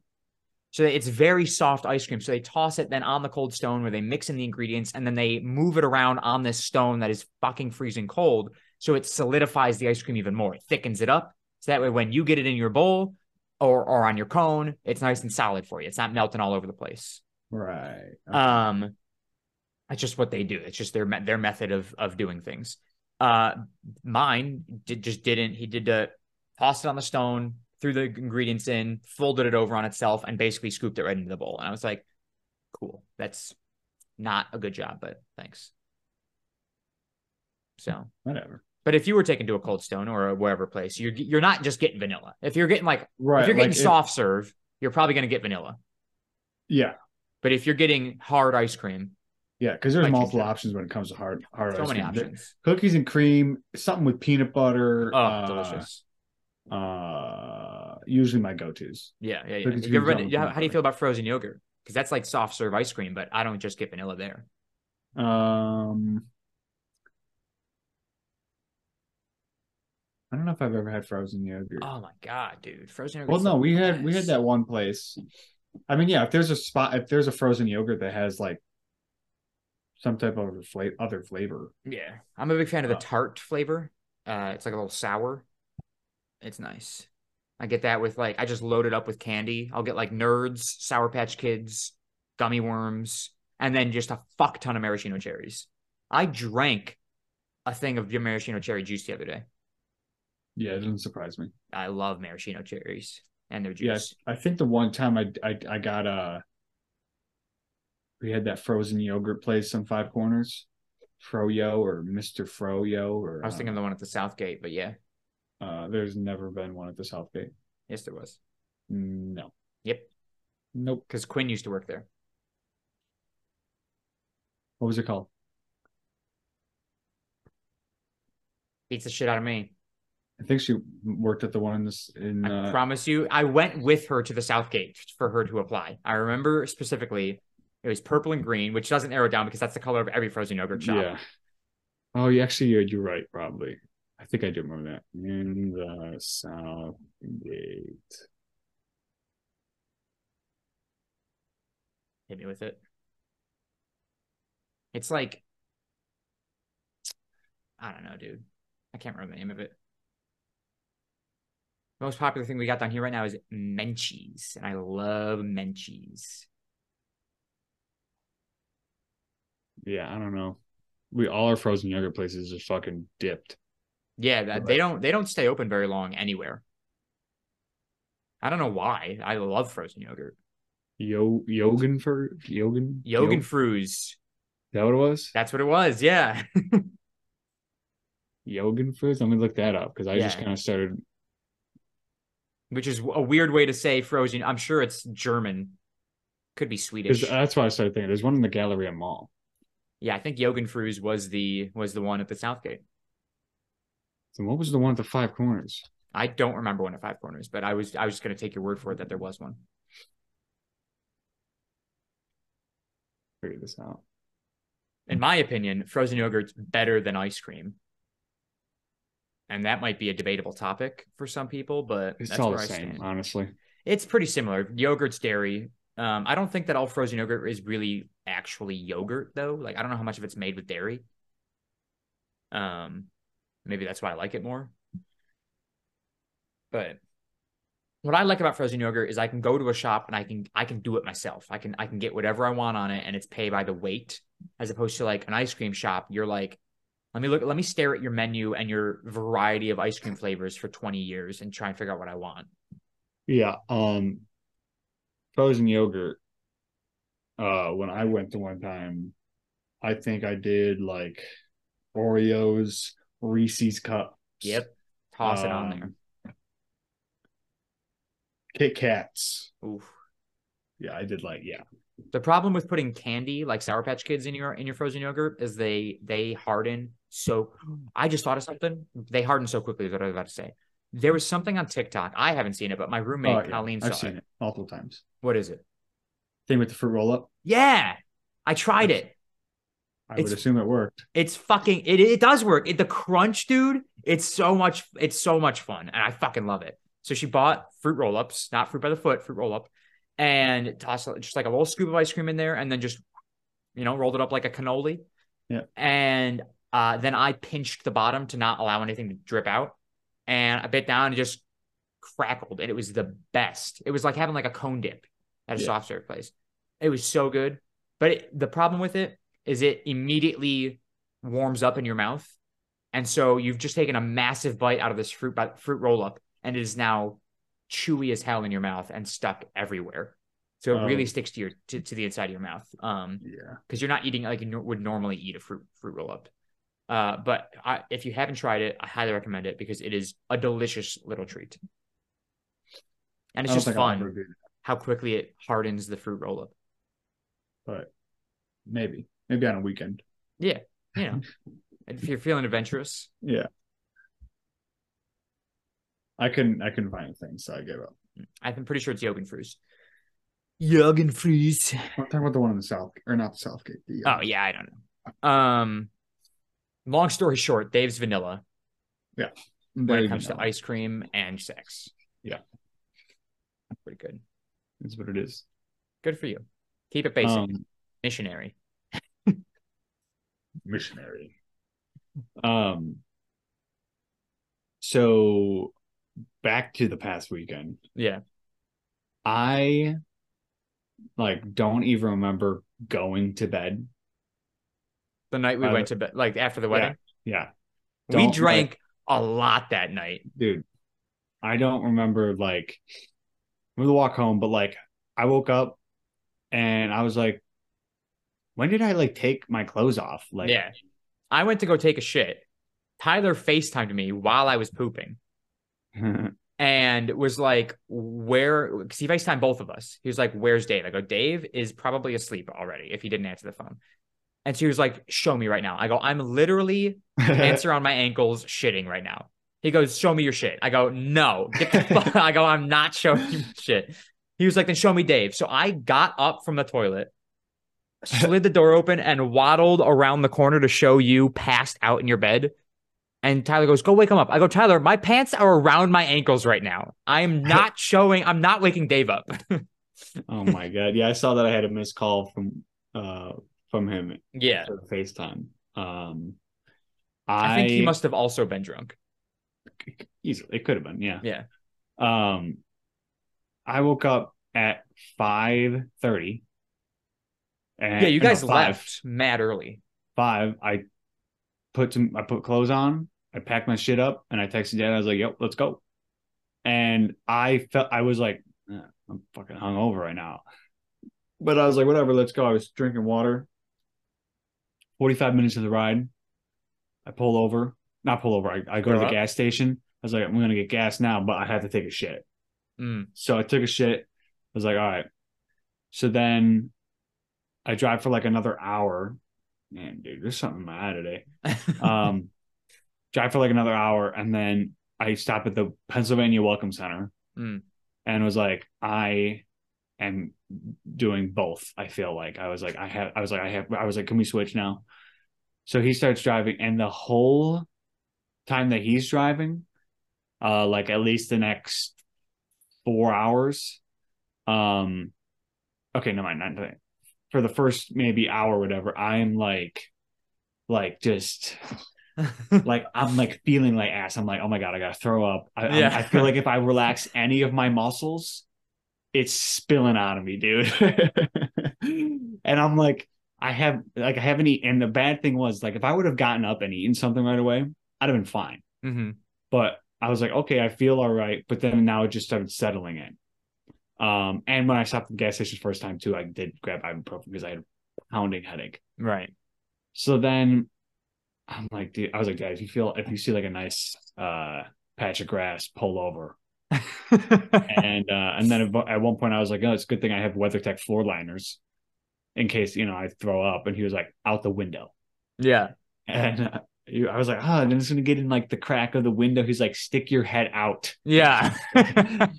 So it's very soft ice cream. So they toss it then on the cold stone where they mix in the ingredients and then they move it around on this stone that is fucking freezing cold. So it solidifies the ice cream even more. It thickens it up. So that way when you get it in your bowl or or on your cone, it's nice and solid for you. It's not melting all over the place. Right. Um, that's just what they do. It's just their their method of of doing things. Uh, mine did just didn't. He did the tossed it on the stone, threw the ingredients in, folded it over on itself, and basically scooped it right into the bowl. And I was like, cool. That's not a good job, but thanks. So, Whatever. but if you were taken to a Cold Stone or a wherever place, you're you're not just getting vanilla. If you're getting like Right. if you're getting like, soft serve, you're probably going to get vanilla. yeah. But if you're getting hard ice cream, Yeah. Because there's Like multiple options when it comes to hard hard so ice many cream. There- options. Cookies and cream, something with peanut butter. Oh, uh, delicious. Uh, usually my go-tos. Yeah, yeah, yeah. cookies you ever been, yeah, how do you feel about frozen yogurt? Because that's like soft serve ice cream, but I don't just get vanilla there. Um, I don't know if I've ever had frozen yogurt. Oh my god, dude, frozen yogurt. well, no, we had we had that one place. I mean, yeah, if there's a spot, if there's a frozen yogurt that has like some type of other flavor, other flavor, Yeah, I'm a big fan of the Uh, tart flavor. Uh, it's like a little sour. It's nice. I get that with like I just load it up with candy. I'll get like Nerds, Sour Patch Kids, gummy worms, and then just a fuck ton of maraschino cherries. I drank a thing of maraschino cherry juice the other day. yeah, it doesn't surprise me. I love maraschino cherries and their Yes, juice. I think the one time I I, I got uh we had that frozen yogurt place on Five Corners, Froyo or Mister Froyo or I was thinking of the one at the Southgate, but yeah, uh, uh, there's never been one at the Southgate. yes, there was. No, Yep, nope. because Quinn used to work there. What was it called? Beats the shit out of me. I think she worked at the one in this in. I Uh, promise you, I went with her to the Southgate for her to apply. I remember specifically it was purple and green, which doesn't narrow down because that's the color of every frozen yogurt shop. yeah. Oh, you actually you're, you're right. Probably. I think I do remember that in the South Gate. Hit me with it. It's like I don't know, dude. I can't remember the name of it. Most popular thing we got down here right now is Menchie's, and I love Menchie's. Yeah, I don't know. we all our frozen yogurt places are fucking dipped. Yeah, that, they don't they don't stay open very long anywhere. I don't know why. I love frozen yogurt. Yo Yogan for Yogan Yogan Yo- Fruz. Is that what it was? That's what it was. Yeah. Yogan foods. Let me look that up because I just kind of started. Which is a weird way to say frozen. I'm sure it's German. Could be Swedish. That's why I started thinking. There's one in the Galleria Mall. Yeah, I think Yogen Früz was the was the one at the Southgate. So what was the one at the Five Corners? I don't remember one at Five Corners, but I was I was just gonna take your word for it that there was one. Figure this out. In my opinion, frozen yogurt's better than ice cream. And that might be a debatable topic for some people, but It's that's all the same, honestly. It's pretty similar. Yogurt's dairy. Um, I don't think that all frozen yogurt is really actually yogurt though. Like I don't know how much of it's made with dairy. Um, maybe that's why I like it more. But what I like about frozen yogurt is I can go to a shop and I can I can do it myself. I can I can get whatever I want on it and it's pay by the weight as opposed to like an ice cream shop. You're like, let me look let me stare at your menu and your variety of ice cream flavors for 20 years and try and figure out what I want. Yeah. Um frozen yogurt. Uh when I went to one time, I think I did like Oreos, Reese's cups. Yep. Toss it on there. um, Kit Kats. Oof. Yeah, I did like yeah. The problem with putting candy like Sour Patch Kids in your in your frozen yogurt is they they harden so. I just thought of something. They harden so quickly. Is what I was about to say. There was something on TikTok. I haven't seen it, but my roommate Oh, yeah. Colleen saw I've it. seen it multiple times. What is it? Thing with the fruit roll up. Yeah, I tried it. I It's- would assume it worked. It's fucking. It it does work. It, the crunch, dude. It's so much. It's so much fun, and I fucking love it. So she bought fruit roll ups, not fruit by the foot, fruit roll up, and tossed just like a little scoop of ice cream in there, and then just you know rolled it up like a cannoli. Yeah. And uh, then I pinched the bottom to not allow anything to drip out, and I bit down and just crackled, and it was the best. It was like having like a cone dip at a Yeah. soft serve place. It was so good, but it, the problem with it is it immediately warms up in your mouth. And so you've just taken a massive bite out of this fruit fruit roll up, and it is now chewy as hell in your mouth and stuck everywhere. So it really Oh. sticks to your to, to the inside of your mouth. Um, Yeah. because you're not eating like you would normally eat a fruit fruit roll up. Uh, but I, if you haven't tried it, I highly recommend it because it is a delicious little treat, and it's just fun ever do that, how quickly it hardens the fruit roll up. but maybe. Maybe on a weekend. Yeah, you know, if you're feeling adventurous, Yeah. I couldn't I couldn't find anything, so I gave up. I'm pretty sure it's. Yogen Früz. I'm talking about the one in the South or not the Southgate. The, uh, Oh yeah, I don't know. Um, long story short, Dave's vanilla Yeah. when it comes to ice cream and sex. Yeah. pretty good. That's what it is. Good for you. Keep it basic. Um, Missionary. missionary. Um. So, back to the past weekend. Yeah. I like don't even remember going to bed. The night we Uh, went to bed, like after the wedding, Yeah, we Don't, drank a lot that night. dude. I don't remember like remember the walk home, but like I woke up and I was like, when did I like take my clothes off? Like, yeah. I went to go take a shit. Tyler FaceTimed me while I was pooping and was like, Where? Because he FaceTimed both of us. He was like, Where's Dave? I go, Dave is probably asleep already if he didn't answer the phone. And so he was like, Show me right now. I go, I'm literally pants around my ankles shitting right now. He goes, Show me your shit. I go, No. Get the fuck. I go, I'm not showing you shit. He was like, Then show me Dave. So I got up from the toilet, slid the door open, and waddled around the corner to show you passed out in your bed. And Tyler goes, Go wake him up. I go, Tyler, my pants are around my ankles right now. I'm not showing, I'm not waking Dave up. oh my god. Yeah, I saw that I had a missed call from uh from him yeah. FaceTime. Um I think he must have also been drunk. easily it could have been, yeah. Yeah. Um I woke up at five thirty. Yeah, you guys left mad early. Five. I put some, I put clothes on, I packed my shit up, and I texted dad. I was like, "Yep, let's go." And I felt I was like, eh, I'm fucking hungover right now, but I was like, whatever, let's go. I was drinking water. Forty five minutes of the ride, I pull over, not pull over. I, I go to the up? gas station. I was like, I'm gonna get gas now, but I have to take a shit. Mm. So I took a shit. I was like, all right. So then I drive for like another hour. Man, dude, there's something eye today. Um, drive for like another hour, and then I stop at the Pennsylvania Welcome Center Mm. and was like, I am doing both. I feel like I was like, I have, I was like, I have, I was like, can we switch now? So he starts driving, and the whole time that he's driving, uh, like at least the next four hours, um, okay, no mind, not today. For the first maybe hour, or whatever, I'm like, like just like I'm like feeling like ass. I'm like, oh my god, I gotta throw up. I, Yeah. I feel like if I relax any of my muscles, it's spilling out of me, dude. and I'm like, I have like I haven't eaten. And the bad thing was like if I would have gotten up and eaten something right away, I'd have been fine. hmm But I was like, okay, I feel all right. But then now it just started settling in. Um, and when I stopped at the gas station first time too, I did grab ibuprofen because I had a pounding headache. Right. So then I'm like, dude, I was like, Dad, if you feel if you see like a nice uh patch of grass, pull over. And uh and then at one point I was like, oh, it's a good thing I have WeatherTech floor liners in case you know I throw up. And he was like, out the window. yeah. And uh, I was like, oh, then it's gonna get in like the crack of the window. He's like, stick your head out. Yeah.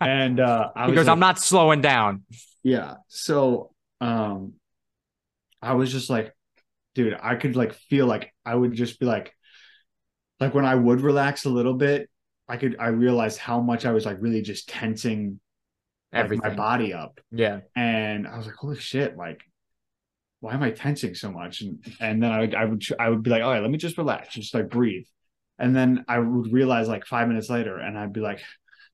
And uh I was because like, I'm not slowing down. Yeah. So um I was just like, dude, I could like feel like I would just be like like when I would relax a little bit, I could I realized how much I was like really just tensing like, Everything. my body up. Yeah. And I was like, holy shit, like why am I tensing so much? And and then I would I would I would be like, all right, let me just relax, just like breathe. And then I would realize like five minutes later, and I'd be like,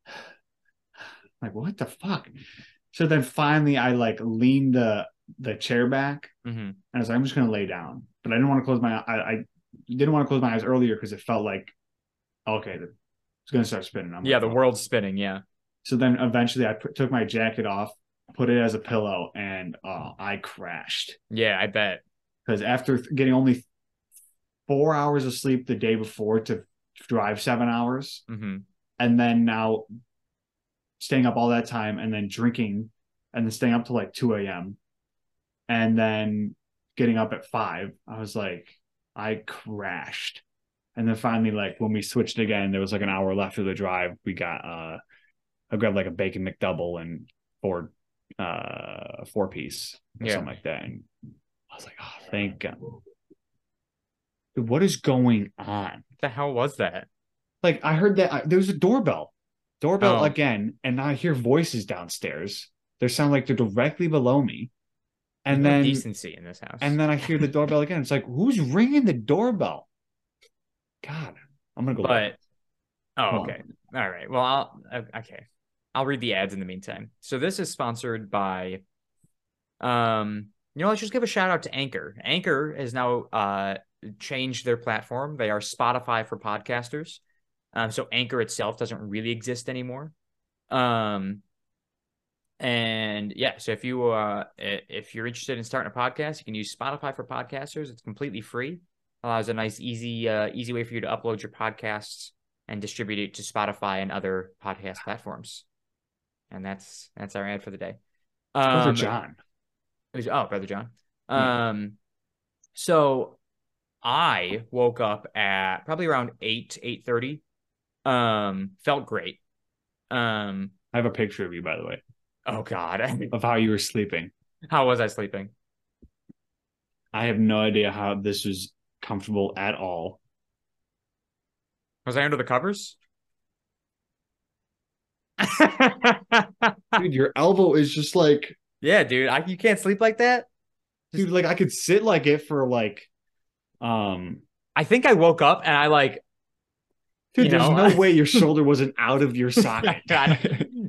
like what the fuck? So then finally I like leaned the the chair back hmm and I was like, I'm just gonna lay down. But I didn't want to close my I, I didn't want to close my eyes earlier because it felt like okay, the, it's gonna start spinning. I'm Yeah. like, The "Fuck." world's spinning. Yeah. So then eventually I put, took my jacket off, put it as a pillow, and uh, I crashed Yeah. I bet. because after th- getting only four hours of sleep the day before to drive seven hours, hmm and then now staying up all that time and then drinking and then staying up till like 2 a.m. and then getting up at five, I was like, I crashed. And then finally, like when we switched again, there was like an hour left of the drive. We got uh I grabbed like a bacon McDouble and four uh four piece or Yeah. something like that. And I was like, oh thank God. Dude, what is going on? What the hell was that? Like I heard that I, there was a doorbell, doorbell Oh. again, and I hear voices downstairs. They sound like they're directly below me, and no then decency in this house. and then I hear the doorbell again. It's like who's ringing the doorbell? God, I'm gonna go. But oh, okay, all right. Well, I'll okay. I'll read the ads in the meantime. So this is sponsored by, um, you know, let's just give a shout out to Anchor. Anchor has now uh changed their platform. They are Spotify for podcasters. Um, so Anchor itself doesn't really exist anymore. Um, and yeah, so if you uh if you're interested in starting a podcast, you can use Spotify for podcasters. It's completely free allows a nice easy uh, easy way for you to upload your podcasts and distribute it to Spotify and other podcast platforms. And that's that's our ad for the day. Brother Um, John. was- oh, brother John. Yeah. Um, so I woke up at probably around eight eight thirty. Um, felt great. Um, I have a picture of you, by the way, oh God, of how you were sleeping. how was I sleeping? I have no idea how this was comfortable at all. Was I under the covers? Dude, your elbow is just like, yeah, dude, I, you can't sleep like that. dude, like I could sit like it for like, um, I think I woke up and I like, dude, You there's know, no way your shoulder wasn't out of your socket.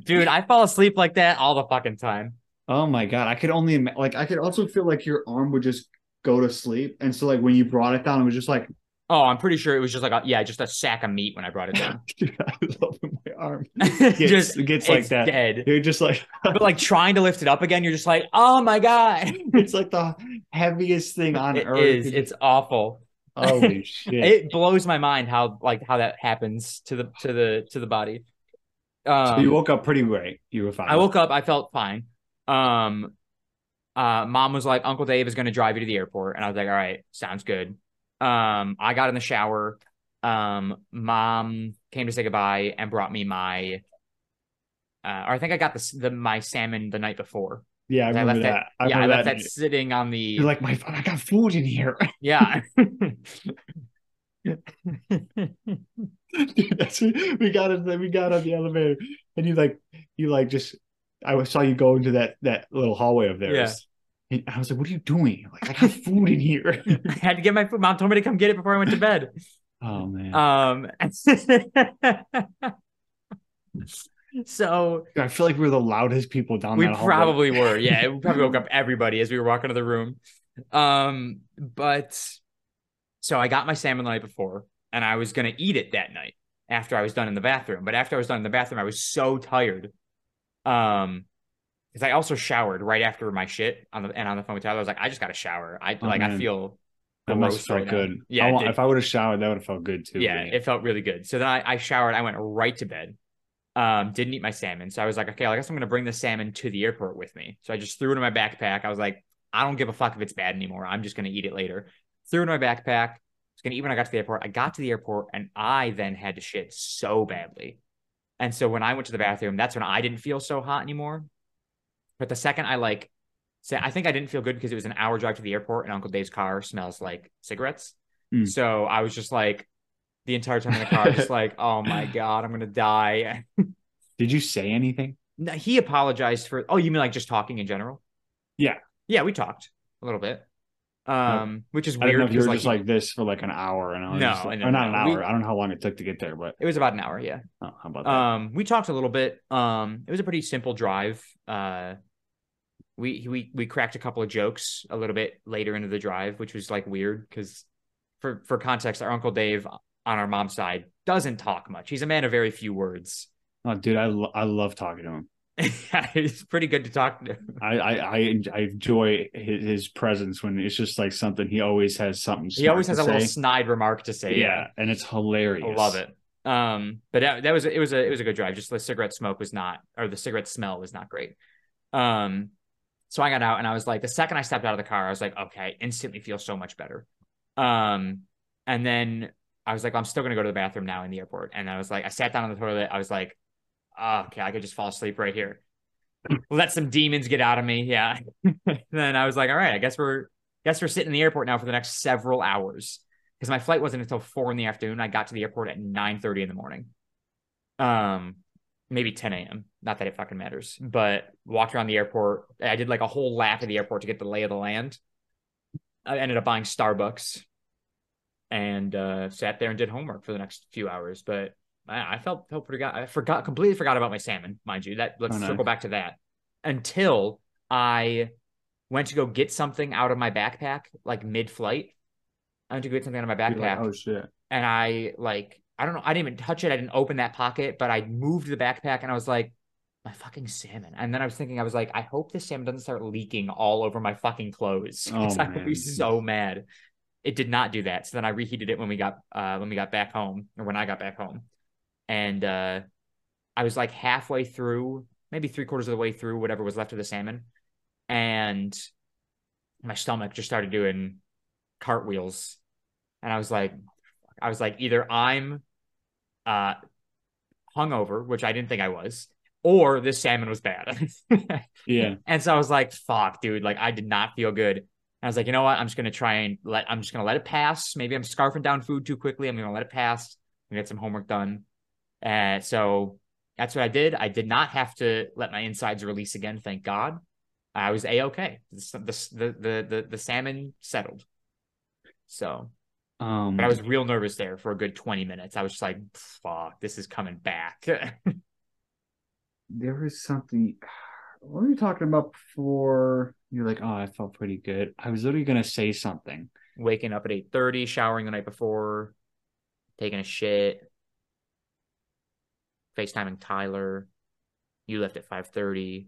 dude, I fall asleep like that all the fucking time. Oh my god, I could only like I could also feel like your arm would just go to sleep, and so like when you brought it down, it was just like Oh, I'm pretty sure it was just like a yeah, just a sack of meat when I brought it down. Dude, I love when my arm gets, just gets like it's that. dead. You're just like But like trying to lift it up again, you're just like, oh my god. it's like the heaviest thing on It earth. is. It's awful. holy shit. It blows my mind how like how that happens to the to the to the body. Um, so you woke up pretty right. You were fine. I woke up, I felt fine. Um uh mom was like, Uncle Dave is gonna drive you to the airport. And I was like, All right, sounds good. Um, I got in the shower. Um, mom came to say goodbye and brought me my uh, or I think I got the, the my salmon the night before. Yeah, I I left that. that. I yeah, I remember left that sitting on the. You're like, my, I got food in here. yeah. Dude, that's we got it. We got on the elevator, and you like, you like just. I saw you go into that that little hallway of theirs. And I was like, "What are you doing?" Like, I got food in here. I had to get my food. Mom told me to come get it before I went to bed. oh man, Um. so I feel like we we're the loudest people down we probably were. Yeah, we probably woke up everybody as we were walking to the room. Um, but so I got my salmon the night before, and I was gonna eat it that night after I was done in the bathroom. But after I was done in the bathroom, I was so tired. Um, because I also showered right after my shit on the and on the phone with Tyler. I was like, I just got to shower. I Oh, like I feel That must right felt now. good. Yeah, I if I would have showered, that would have felt good too. yeah, man. it felt really good. So then I, I showered. I went right to bed. Um, didn't eat my salmon. So I was like, okay, I guess I'm gonna bring the salmon to the airport with me. So I just threw it in my backpack. I was like, I don't give a fuck if it's bad anymore. I'm just gonna eat it later. Threw it in my backpack. I was gonna eat when I got to the airport. I got to the airport and I then had to shit so badly. And so when I went to the bathroom, that's when I didn't feel so hot anymore. But the second I like say I think I didn't feel good because it was an hour drive to the airport and Uncle Dave's car smells like cigarettes. Mm. So I was just like the entire time in the car, just like, oh my God, I'm gonna die. Did you say anything? No, he apologized for oh, you mean like just talking in general? Yeah. Yeah, we talked a little bit. Um, which is I weird know if you because were like, just like this for like an hour, and I was No, just like- no, or not an hour. We- I don't know how long it took to get there, but it was about an hour, yeah. oh, how about that? Um, we talked a little bit. Um, it was a pretty simple drive. Uh, we we we cracked a couple of jokes a little bit later into the drive, which was like weird because, for for context, our uncle Dave on our mom's side doesn't talk much. He's a man of very few words. oh, dude, I lo- I love talking to him. He's pretty good to talk to. I I I, enjoy his, his presence when it's just like something. He always has something. He always has a little snide remark to say. yeah, and it's hilarious. I love it. Um, but that, that was it was a it was a good drive. Just the cigarette smoke was not, or the cigarette smell was not great. Um, so I got out and I was like, the second I stepped out of the car, I was like, okay, instantly feel so much better. Um, and then I was like, I'm still gonna go to the bathroom now in the airport. And I was like, I sat down on the toilet. I was like, oh, okay, I could just fall asleep right here. Let some demons get out of me. Yeah. then I was like, all right, I guess we're guess we're sitting in the airport now for the next several hours because my flight wasn't until four in the afternoon. I got to the airport at nine thirty in the morning. Um, maybe ten a.m. Not that it fucking matters, but walked around the airport. I did like a whole lap of the airport to get the lay of the land. I ended up buying Starbucks and uh, sat there and did homework for the next few hours. But I, I felt felt pretty good. I forgot completely forgot about my salmon, mind you. That let's Oh, circle back to that until I went to go get something out of my backpack, like mid flight. I went to go get something out of my You're like, backpack oh shit! and I like I don't know, I didn't even touch it. I didn't open that pocket, but I moved the backpack and I was like, my fucking salmon. And then I was thinking, I was like, I hope this salmon doesn't start leaking all over my fucking clothes. Oh, I would be so mad. It did not do that. So then I reheated it when we got uh when we got back home or when I got back home. And uh I was like halfway through, maybe three quarters of the way through whatever was left of the salmon. And my stomach just started doing cartwheels. And I was like, I was like, either I'm uh hungover, which I didn't think I was, or this salmon was bad. Yeah, and so I was like, fuck, dude, like I did not feel good. And I was like, you know what? I'm just gonna try and let I'm just gonna let it pass. Maybe I'm scarfing down food too quickly. I'm gonna let it pass and get some homework done. And so that's what I did. I did not have to let my insides release again, thank God. I was a okay. The, the the the the salmon settled. So um, but I was real nervous there for a good 20 minutes. I was just like, fuck, this is coming back. there was something. What were you talking about before? You're like, oh, I felt pretty good. I was literally gonna say something, waking up at 8:30, showering the night before, taking a shit, FaceTiming Tyler. You left at 5:30.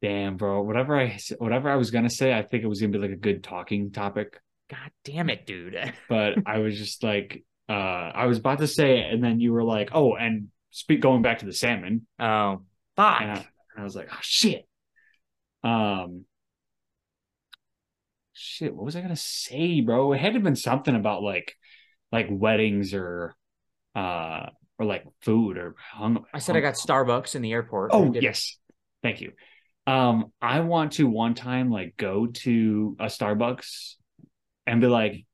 Damn, bro. Whatever I whatever I was gonna say, I think it was gonna be like a good talking topic. God damn it, dude. But I was just like, uh, I was about to say it, and then you were like, oh, and speak going back to the salmon. oh, fuck. And I, and I was like, oh shit. Um shit, what was I gonna say, bro? It had to have been something about like like weddings or uh or like food or hung I said I got Starbucks in the airport. Oh yes. Thank you. Um, I want to one time like go to a Starbucks and be like,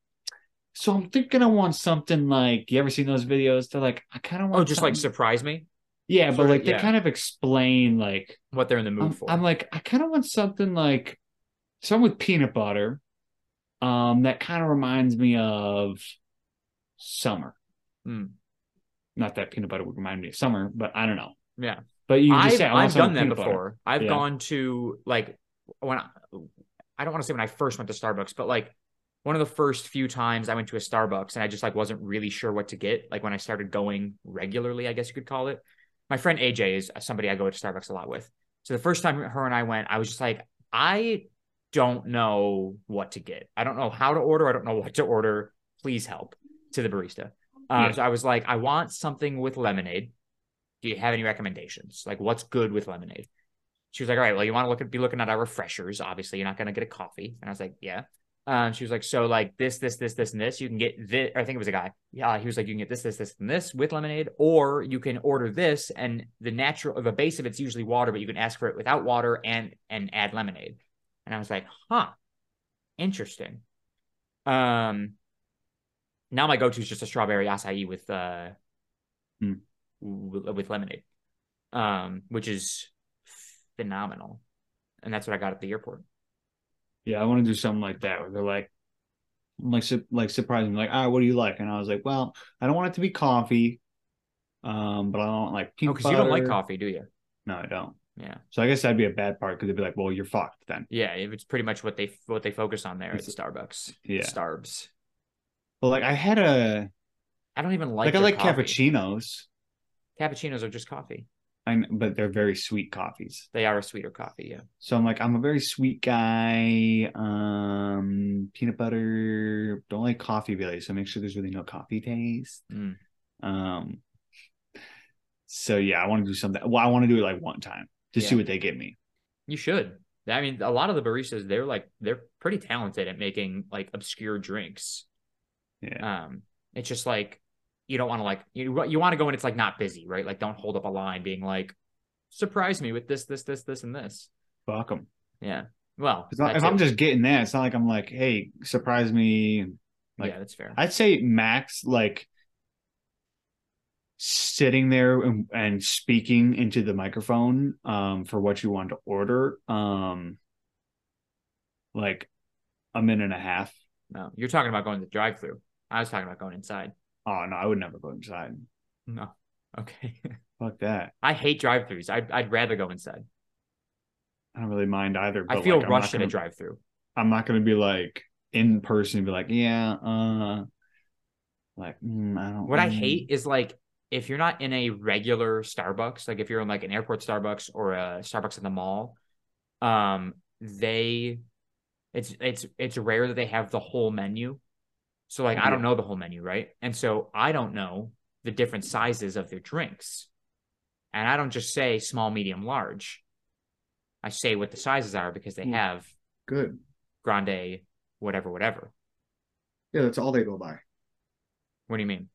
so I'm thinking I want something like you ever seen those videos? They're like, I kind of want Oh, just like surprise me yeah, but sorta, like they yeah. kind of explain like what they're in the mood I'm, for. I'm like, I kind of want something like something with peanut butter. Um, that kind of reminds me of summer. Mm. Not that peanut butter would remind me of summer, but I don't know. yeah. But you just I've, say, I've done that peanut butter. before. I've Yeah. gone to like when I, I don't want to say when I first went to Starbucks, but like one of the first few times I went to a Starbucks and I just like wasn't really sure what to get. Like when I started going regularly, I guess you could call it. My friend AJ is somebody I go to Starbucks a lot with. So the first time her and I went, I was just like, I don't know what to get. I don't know how to order. I don't know what to order. Please help to the barista. Um, Yeah. So I was like, I want something with lemonade. Do you have any recommendations? Like, what's good with lemonade? She was like, all right, well, you want to look at be looking at our refreshers. Obviously, you're not going to get a coffee. And I was like, yeah. Um, she was like, so like this, this, this, this, and this. You can get this. I think it was a guy. Yeah, he was like, you can get this, this, this, and this with lemonade, or you can order this, and the natural, the base of it's usually water, but you can ask for it without water and and add lemonade. And I was like, huh, interesting. Um, now my go-to is just a strawberry acai with uh, w- with lemonade, um, which is phenomenal, and that's what I got at the airport. Yeah, I want to do something like that where they're like, like, su- like surprising, like, ah, what do you like? And I was like, well, I don't want it to be coffee, um, but I don't like pink. Oh, peanut because you don't like coffee, do you? No, I don't. Yeah, So I guess that'd be a bad part because they'd be like, well, you're fucked then. yeah. It's pretty much what they what they focus on there at Starbucks. Yeah. Starbs. But like, I had a I don't even like like, I like coffee. cappuccinos, Cappuccinos are just coffee. I kn- but they're very sweet coffees. They are a sweeter coffee. Yeah. So I'm like, I'm a very sweet guy. Um, peanut butter. Don't like coffee really. So make sure there's really no coffee taste. Mm. Um. So yeah, I want to do something. Well, I want to do it like one time to see what they give me. You should. I mean, a lot of the baristas, they're like they're pretty talented at making like obscure drinks. Yeah. Um, it's just like you don't want to like you you want to go and it's like not busy, right? Like don't hold up a line being like, surprise me with this, this, this, this, and this. Fuck them. Yeah. Well, If, it. I'm just getting there, it's not like I'm like, hey, surprise me. like- yeah, that's fair. I'd say max like sitting there and, and speaking into the microphone um for what you want to order um like a minute and a half no, you're talking about going to the drive-through. I was talking about going inside. oh no i would never go inside No. Okay. fuck that I hate drive-throughs. I'd I'd rather go inside. i don't really mind either I feel like, rushed in a drive-through. i'm not gonna be like in person and be like yeah uh like mm, i don't What I hate is like if you're not in a regular Starbucks, like if you're in like an airport Starbucks or a Starbucks in the mall, um, they it's it's it's rare that they have the whole menu. So like I don't know the whole menu, right? And so I don't know the different sizes of their drinks. And I don't just say small, medium, large. I say what the sizes are because they Hmm. have good grande, whatever, whatever. yeah that's all they go by What do you mean?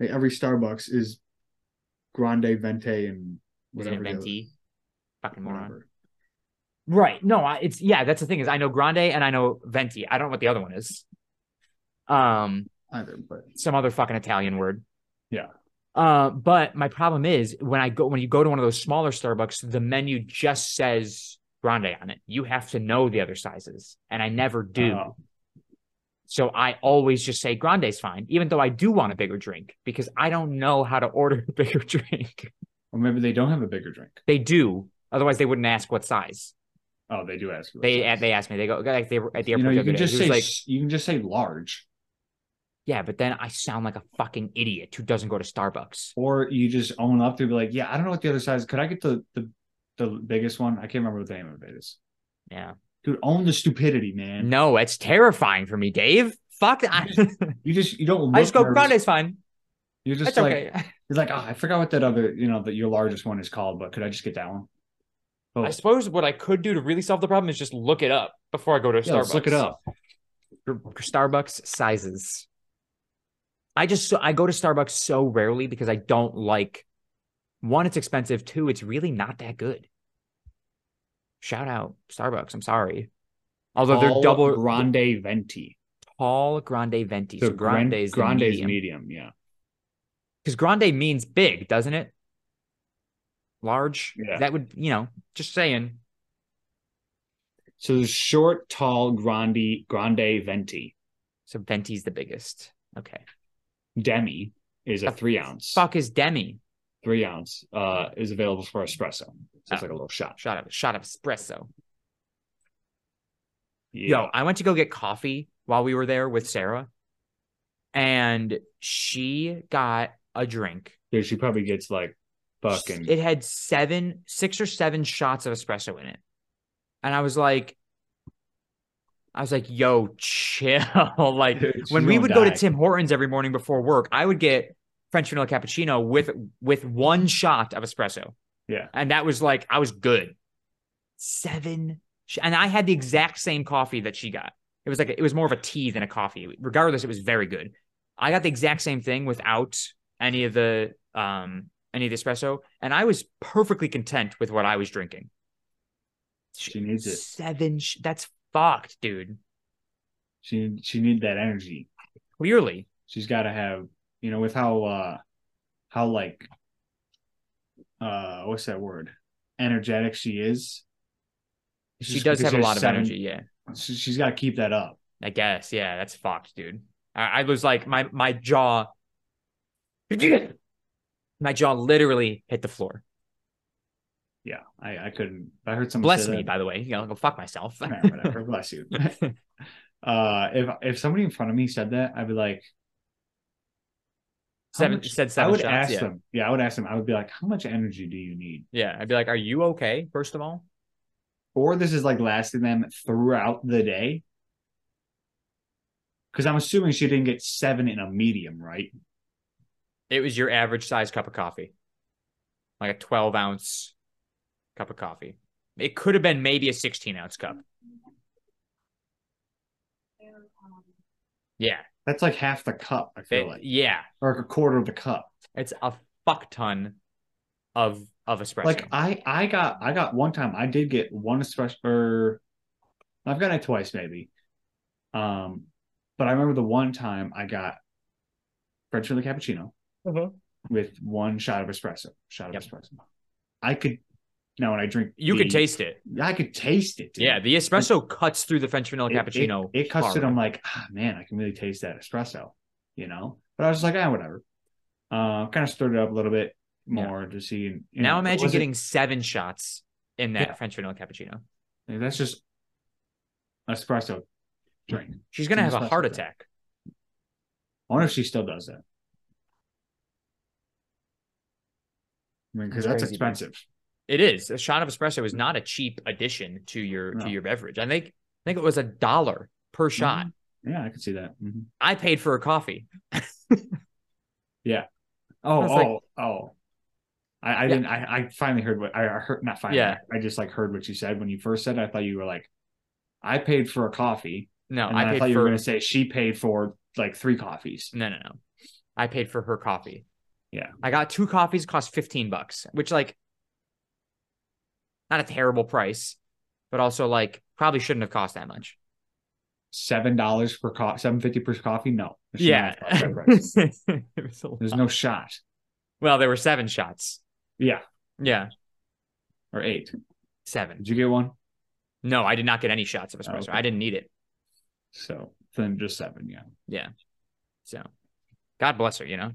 Like, every starbucks is grande venti and whatever venti? Fucking moron. whatever. Right. No, I, it's yeah, that's the thing is I know grande and I know venti. I don't know what the other one is. Um, either but some other fucking Italian word. Yeah. Uh, but my problem is when I go when you go to one of those smaller Starbucks, the menu just says grande on it. You have to know the other sizes, and I never do. Oh. So I always just say grande's fine, even though I do want a bigger drink because I don't know how to order a bigger drink. Or maybe they don't have a bigger drink. They do, otherwise they wouldn't ask what size. Oh, they do ask what They size. they asked me. They go like they were at the you airport. know, you can just say like, you can just say large, yeah, but then I sound like a fucking idiot who doesn't go to Starbucks. or you just own up to be like, yeah, I don't know what the other size. Could I get the the the biggest one? I can't remember what the name of it is. Yeah. Dude, own the stupidity, man. No, it's terrifying for me, Dave. Fuck. I, You just you don't. I just go nervous. Fine. You're just It's like okay. you're like, oh, I forgot what that other, you know, that your largest one is called, but could I just get that one? Oh, I suppose what I could do to really solve the problem is just look it up before I go to yeah, Starbucks. look it up. Starbucks sizes. I just so I go to Starbucks so rarely because I don't like one, it's expensive. Two, it's really not that good. Shout out Starbucks. I'm sorry. Although Tall they're double grande venti. tall grande venti. So, So grande is grande is medium. medium. Yeah. Because grande means big, doesn't it? Large. Yeah. That would, you know, just saying. So the short, tall, grande, grande venti. So venti's the biggest. Okay. Demi is a The three ounce. Fuck is demi. Three ounce uh, is available for espresso. So it's Oh. like a little shot. Shot of shot of espresso. Yeah. Yo, I went to go get coffee while we were there with Sarah, and she got a drink. Dude, she probably gets like fucking. It had seven, six or seven shots of espresso in it, and I was like, I was like, "Yo, chill!" like Dude, when we would go to. Tim Hortons every morning before work, I would get French vanilla cappuccino with with one shot of espresso. Yeah. and that was like I was good. Seven, sh- and I had the exact same coffee that she got. It was like it was more of a tea than a coffee. Regardless, it was very good. I got the exact same thing without any of the um any of the espresso, and I was perfectly content with what I was drinking. She needs it. Seven. sh- That's fucked, dude. She she need that energy. Clearly, She's got to have you know with how uh how like uh what's that word energetic she is. It's she does have a lot of seven- energy. Yeah. she- She's got to keep that up. I guess. Yeah, that's fucked, dude. I, I was like, my my jaw, my jaw literally hit the floor. Yeah, I I couldn't. I heard someone Bless me, that. by the way. You know, go fuck myself. Nah, whatever. Bless you. Uh, if if somebody in front of me said that, I'd be like, seven much- said seven I would shots. ask yeah. them. Yeah, I would ask them. I would be like, how much energy do you need? Yeah, I'd be like, "Are you okay?" First of all, Or this is like lasting them throughout the day. Because I'm assuming she didn't get seven in a medium, right? it was your average size cup of coffee, like a twelve ounce cup of coffee. It could have been maybe a sixteen ounce cup. Yeah, That's like half the cup. I feel it- like, yeah, or like a quarter of the cup. it's a fuck ton of of espresso. Like I, I got, I got one time. I did get one espresso. Or I've gotten it twice, maybe. Um, but I remember the one time I got French vanilla cappuccino Uh-huh. with one shot of espresso. Shot of Yep. espresso. I could now when I drink, you the- could taste it. I could taste it. dude. Yeah, the espresso cuts through the French vanilla cappuccino. It, it cuts far it. I'm like, ah, man, I can really taste that espresso, you know. But I was just like, ah, whatever. Uh, kind of stirred it up a little bit Yeah. more to see. You now know, it imagine getting seven shots in that Yeah. French vanilla cappuccino. that's just espresso drink. She's gonna have a heart drink. attack. I wonder if she still does that. I mean, because That's that's, crazy, expensive. It is a shot of espresso is not a cheap addition to your No. to your beverage. I think I think it was a dollar per shot. Yeah, I could see that. Mhm. I paid for a coffee. Yeah. Oh, oh, like- oh. I, I Yeah. didn't. I, I finally heard what I heard. Not finally. Yeah. I just like heard what you said when you first said. it. I thought you were like, I paid for a coffee, No, I I, thought you for were going to say she paid for like three coffees. no, no, no. I paid for her coffee. Yeah. I got two coffees, cost fifteen bucks, which like not a terrible price, but also like probably shouldn't have cost that much. Seven dollars per coffee, seven fifty per coffee. No, Yeah, not have cost that price. It was a There's no shot. Well, there were seven shots. Yeah, Yeah, or eight. seven. Did you get one? No, I did not get any shots of espresso. okay. I didn't need it. So then just seven. Yeah. Yeah. So, God bless her. You know.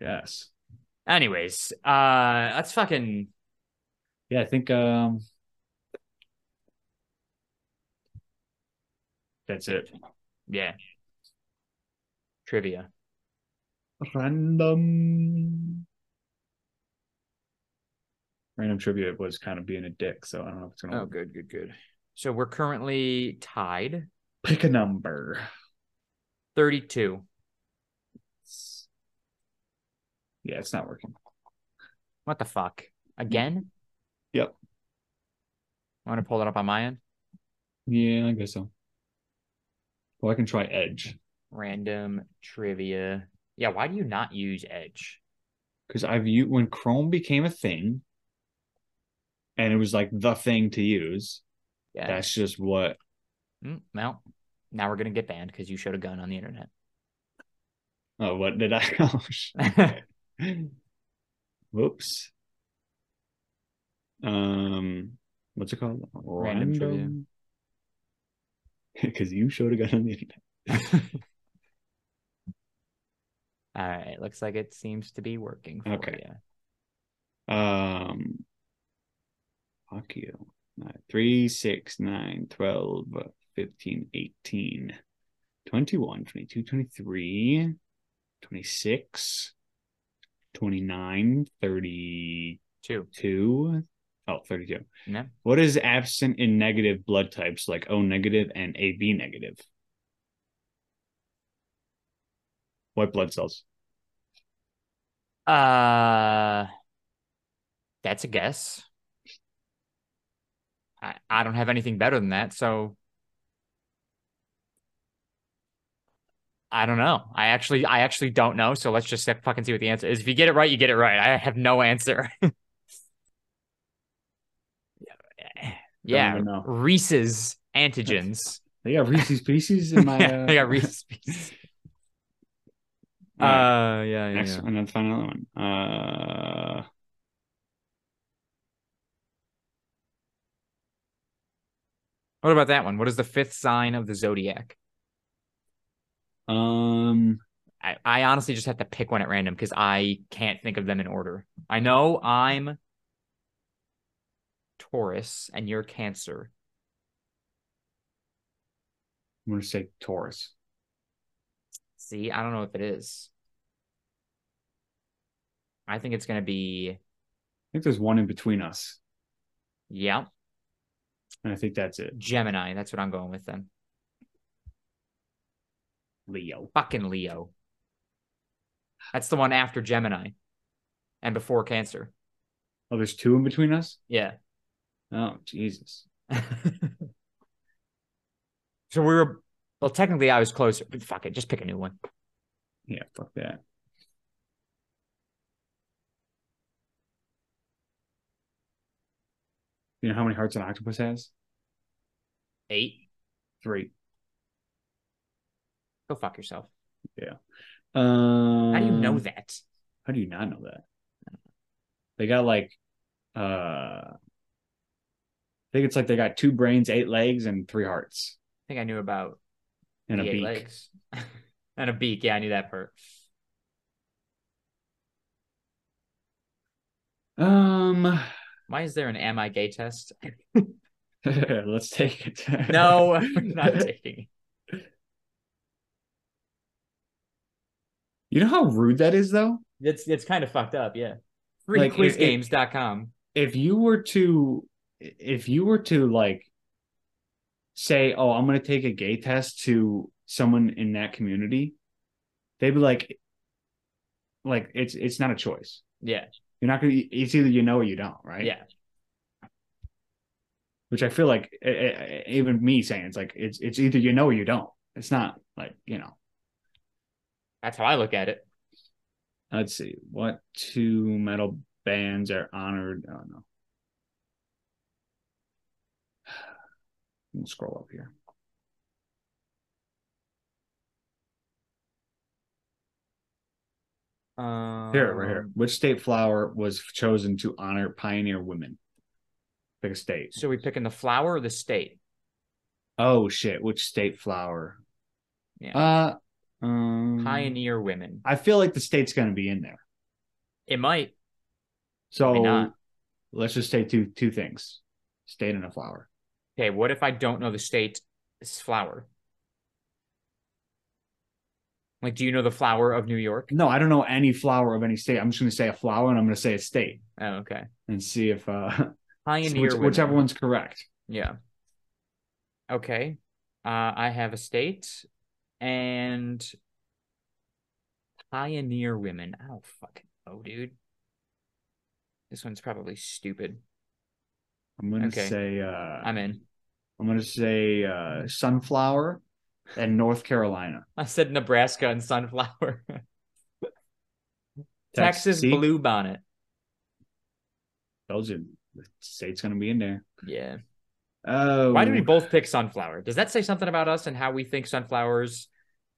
Yes. Anyways, uh, let's fucking Yeah, I think um That's it. Yeah. Trivia. Random. Random trivia was kind of being a dick, so I don't know if it's gonna. Oh, work. good, good, good. So we're currently tied Pick a number. 32. Yeah, it's not working. What the fuck? Again? Yep. I want to pull it up on my end. Yeah, I guess so. Well, I can try Edge Random trivia. Yeah, why do you not use Edge? because I've used when Chrome became a thing, and it was like the thing to use. Yeah. That's just what. Mm, well, now we're gonna get banned because you showed a gun on the internet. Oh, what did I? Oh, Whoops. Um, what's it called? Random. Because you showed a gun on the internet. All right, looks like it seems to be working for Okay. you. Um, fuck you. Nine, 3, 6, 9, 12, 15, 18, 21, 22, 23, 26, 29, 32. Two. Oh, 32. Yeah. What is absent in negative blood types like O negative and AB negative? White blood cells. Uh, that's a guess. I, I don't have anything better than that, so I don't know. I actually I actually don't know, so let's just fucking see what the answer is. If you get it right, you get it right. I have no answer. yeah. Reese's antigens. They got Reese's Pieces in my. yeah, Uh... they got Reese's Pieces. All right, Uh, yeah, yeah, next yeah. one, and then find another one. Uh, What about that one? What is the fifth sign of the zodiac? um, I, I honestly just have to pick one at random because I can't think of them in order. I know I'm Taurus and you're Cancer. I'm gonna say Taurus. See, I don't know if it is. I think it's gonna be I think there's one in between us, yeah, and I think that's it. Gemini. That's what I'm going with then. Leo. Fucking Leo. That's the one after Gemini and before Cancer. Oh, there's two in between us. Yeah. Oh, Jesus. so we were well, technically I was closer, but fuck it, just pick a new one. Yeah, fuck that. You know how many hearts an octopus has? Eight. Three. Go fuck yourself. Yeah. Um, How do you know that? How do you not know that? They got like, uh, I think it's like they got two brains, eight legs, and three hearts, I think I knew about and a eight beak. legs. and a beak. Yeah, I knew that part. Um, Why is there an am I gay test? let's take it. No, I'm not taking it. You know how rude that is, though. It's it's kind of fucked up, yeah. Like, it- it- If you were to, if you were to like, say, "Oh, I'm going to take a gay test to someone in that community," they'd be like, like it's it's not a choice. Yeah, You're not gonna. It's either you know or you don't, right? yeah. Which I feel like eh, eh, even me saying it's like it's it's either you know or you don't. It's not like you know. That's how I look at it. Let's see what two metal bands are honored. Oh no. Me scroll up here. Um, Here, right here. Which state flower was chosen to honor pioneer women? Pick a state. So we picking the flower or the state? Oh shit! Which state flower? Yeah. Uh, um, Pioneer women. I feel like the state's gonna be in there. It might. So let's just say two two things: state and a flower. Okay, what if I don't know the state's flower? Like, do you know the flower of New York? No, I don't know any flower of any state. I'm just going to say a flower and I'm going to say a state Oh, okay. and see if uh, Pioneer which, whichever one's correct. Yeah. Okay. Uh, I have a state and pioneer women. I don't fucking know, dude. This one's probably stupid. I'm going to Okay. say uh, I'm in. I'm to say uh, sunflower and North Carolina. I said Nebraska and sunflower. Texas See? blue bonnet. Those are the state's going to be in there. Yeah. Oh, Why did we both pick sunflower? Does that say something about us and how we think sunflowers?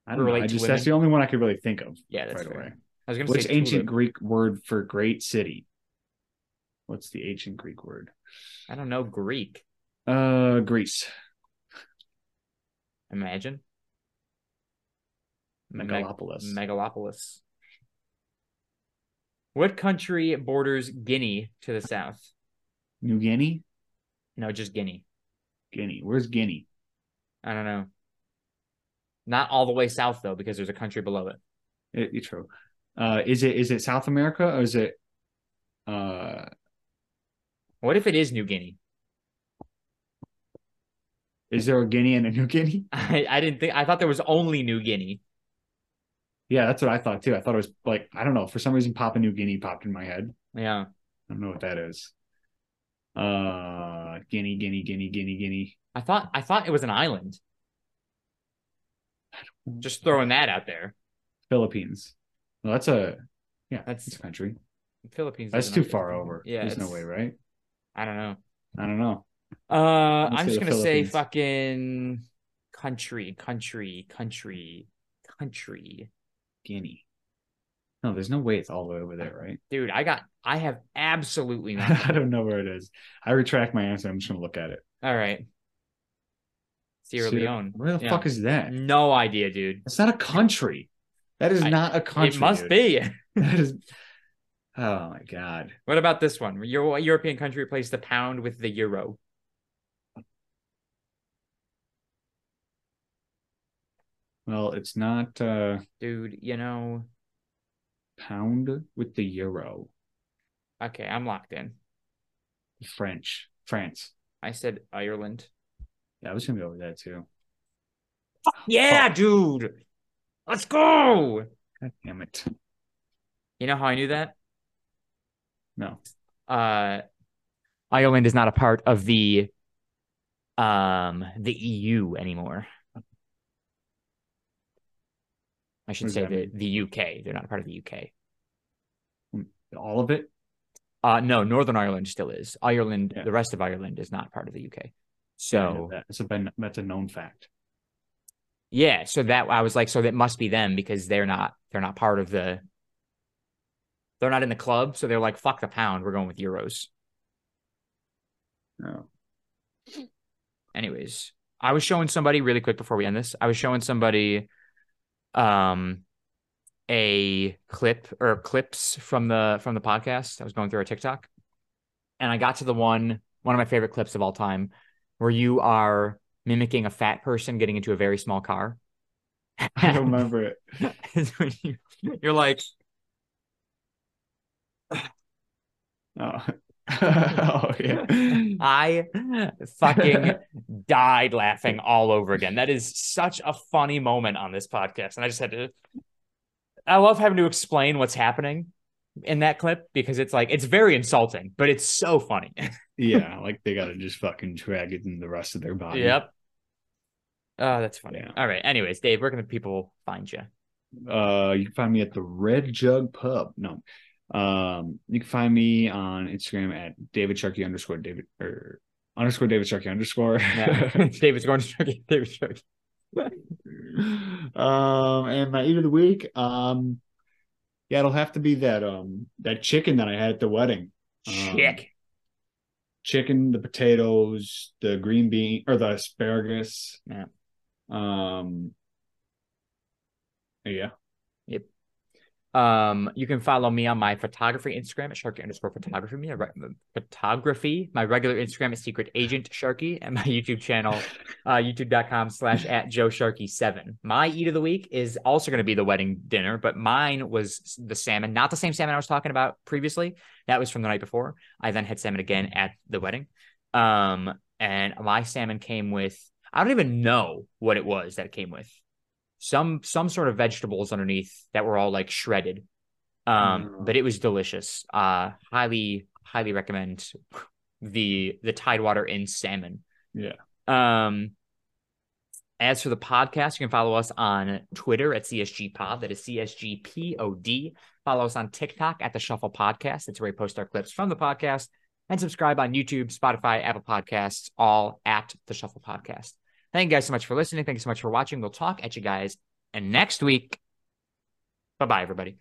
I don't know. relate I to just that's the only one I could really think of Yeah, that's right fair. away. I was gonna Which say ancient tulip. Greek word for great city? What's the ancient Greek word? I don't know Greek. Uh, Greece. Imagine Meg- Megalopolis. Megalopolis. What country borders Guinea to the south? New Guinea? No, just Guinea. Guinea. Where's Guinea? I don't know. Not all the way south though, because there's a country below it. It, it's true. Uh, is it is it South America or is it uh What if it is New Guinea? is there a Guinea and a New Guinea? I, I didn't think I thought there was only New Guinea. Yeah, that's what I thought too. I thought it was like I don't know, for some reason Papua New Guinea popped in my head. Yeah. I don't know what that is. Uh Guinea, Guinea, Guinea, Guinea, Guinea. I thought I thought it was an island. Just throwing that out there. Philippines. Well, that's a yeah, That's- that's a country. Philippines. That's too far over. Yeah. There's no way, right? I don't know. I don't know. Uh, I'm just gonna say fucking country, country, country, country. Guinea. No, there's no way it's all the way over there, right? Dude, I got, I have absolutely nothing. I don't know where it is. I retract my answer. I'm just gonna look at it. All right, Sierra Sierra- Leone. Where the Yeah. fuck is that? No idea, dude. It's not a country. That is I- not a country. it must dude. be. That is. Oh my god. What about this one? Your European country replaced the pound with the euro. Well, it's not uh Dude, you know, pound with the euro. okay, I'm locked in. French. France. I said Ireland. Yeah, I was gonna go with that too. Yeah, dude. Let's go. God damn it. You know how I knew that? No. uh Ireland is not a part of the um the EU anymore. I should say the, the UK. They're not a part of the UK. All of it? Uh no, Northern Ireland still is. Ireland, Yeah. the rest of Ireland is not part of the UK. Yeah, So that. It's a that's a known fact. yeah, so that I was like, so that must be them because they're not they're not part of the they're not in the club, so they're like, fuck the pound, we're going with euros. No. anyways i was showing somebody really quick before we end this i was showing somebody um a clip or clips from the from the podcast i was going through our tiktok and i got to the one one of my favorite clips of all time where you are mimicking a fat person getting into a very small car I don't remember it. It's when you, you're like Oh. oh yeah. I fucking died laughing all over again. That is such a funny moment on this podcast. And I just had to I love having to explain what's happening in that clip because it's like it's very insulting, but it's so funny. yeah, like they gotta just fucking drag it in the rest of their body. yep. Oh, that's funny. Yeah. All right. Anyways, Dave, where can the people find you? Uh, you can find me at the Red Jug Pub. No, um, you can find me on Instagram at David Sharkey underscore David or underscore David Sharkey underscore. Yeah. Going to David's going um, and my eat of the week, um, yeah, it'll have to be that um that chicken that I had at the wedding. Um, chicken, the potatoes, the green bean or the asparagus. Yeah. Um. Yeah. Um, you can follow me on my photography Instagram at Sharkey underscore photography. Me, re- photography. My regular Instagram is Secret Agent Sharkey, and my YouTube channel, uh, YouTube.com slash at Joe Sharkey seven. My eat of the week is also going to be the wedding dinner, but mine was the salmon, not the same salmon I was talking about previously. That was from the night before. I then had salmon again at the wedding. Um, and my salmon came with I don't even know what it was that it came with some some sort of vegetables underneath that were all like shredded. Um, mm. but it was delicious. Uh, highly highly recommend the the Tidewater Inn salmon. Yeah. Um. As for the podcast, you can follow us on Twitter at CSG Pod. That is CSGPOD. Follow us on TikTok at the Shuffle Podcast. That's where we post our clips from the podcast. And subscribe on YouTube, Spotify, Apple Podcasts, all at the Shuffle Podcast. Thank you guys so much for listening. Thank you so much for watching. We'll talk at you guys and next week. Bye bye, everybody.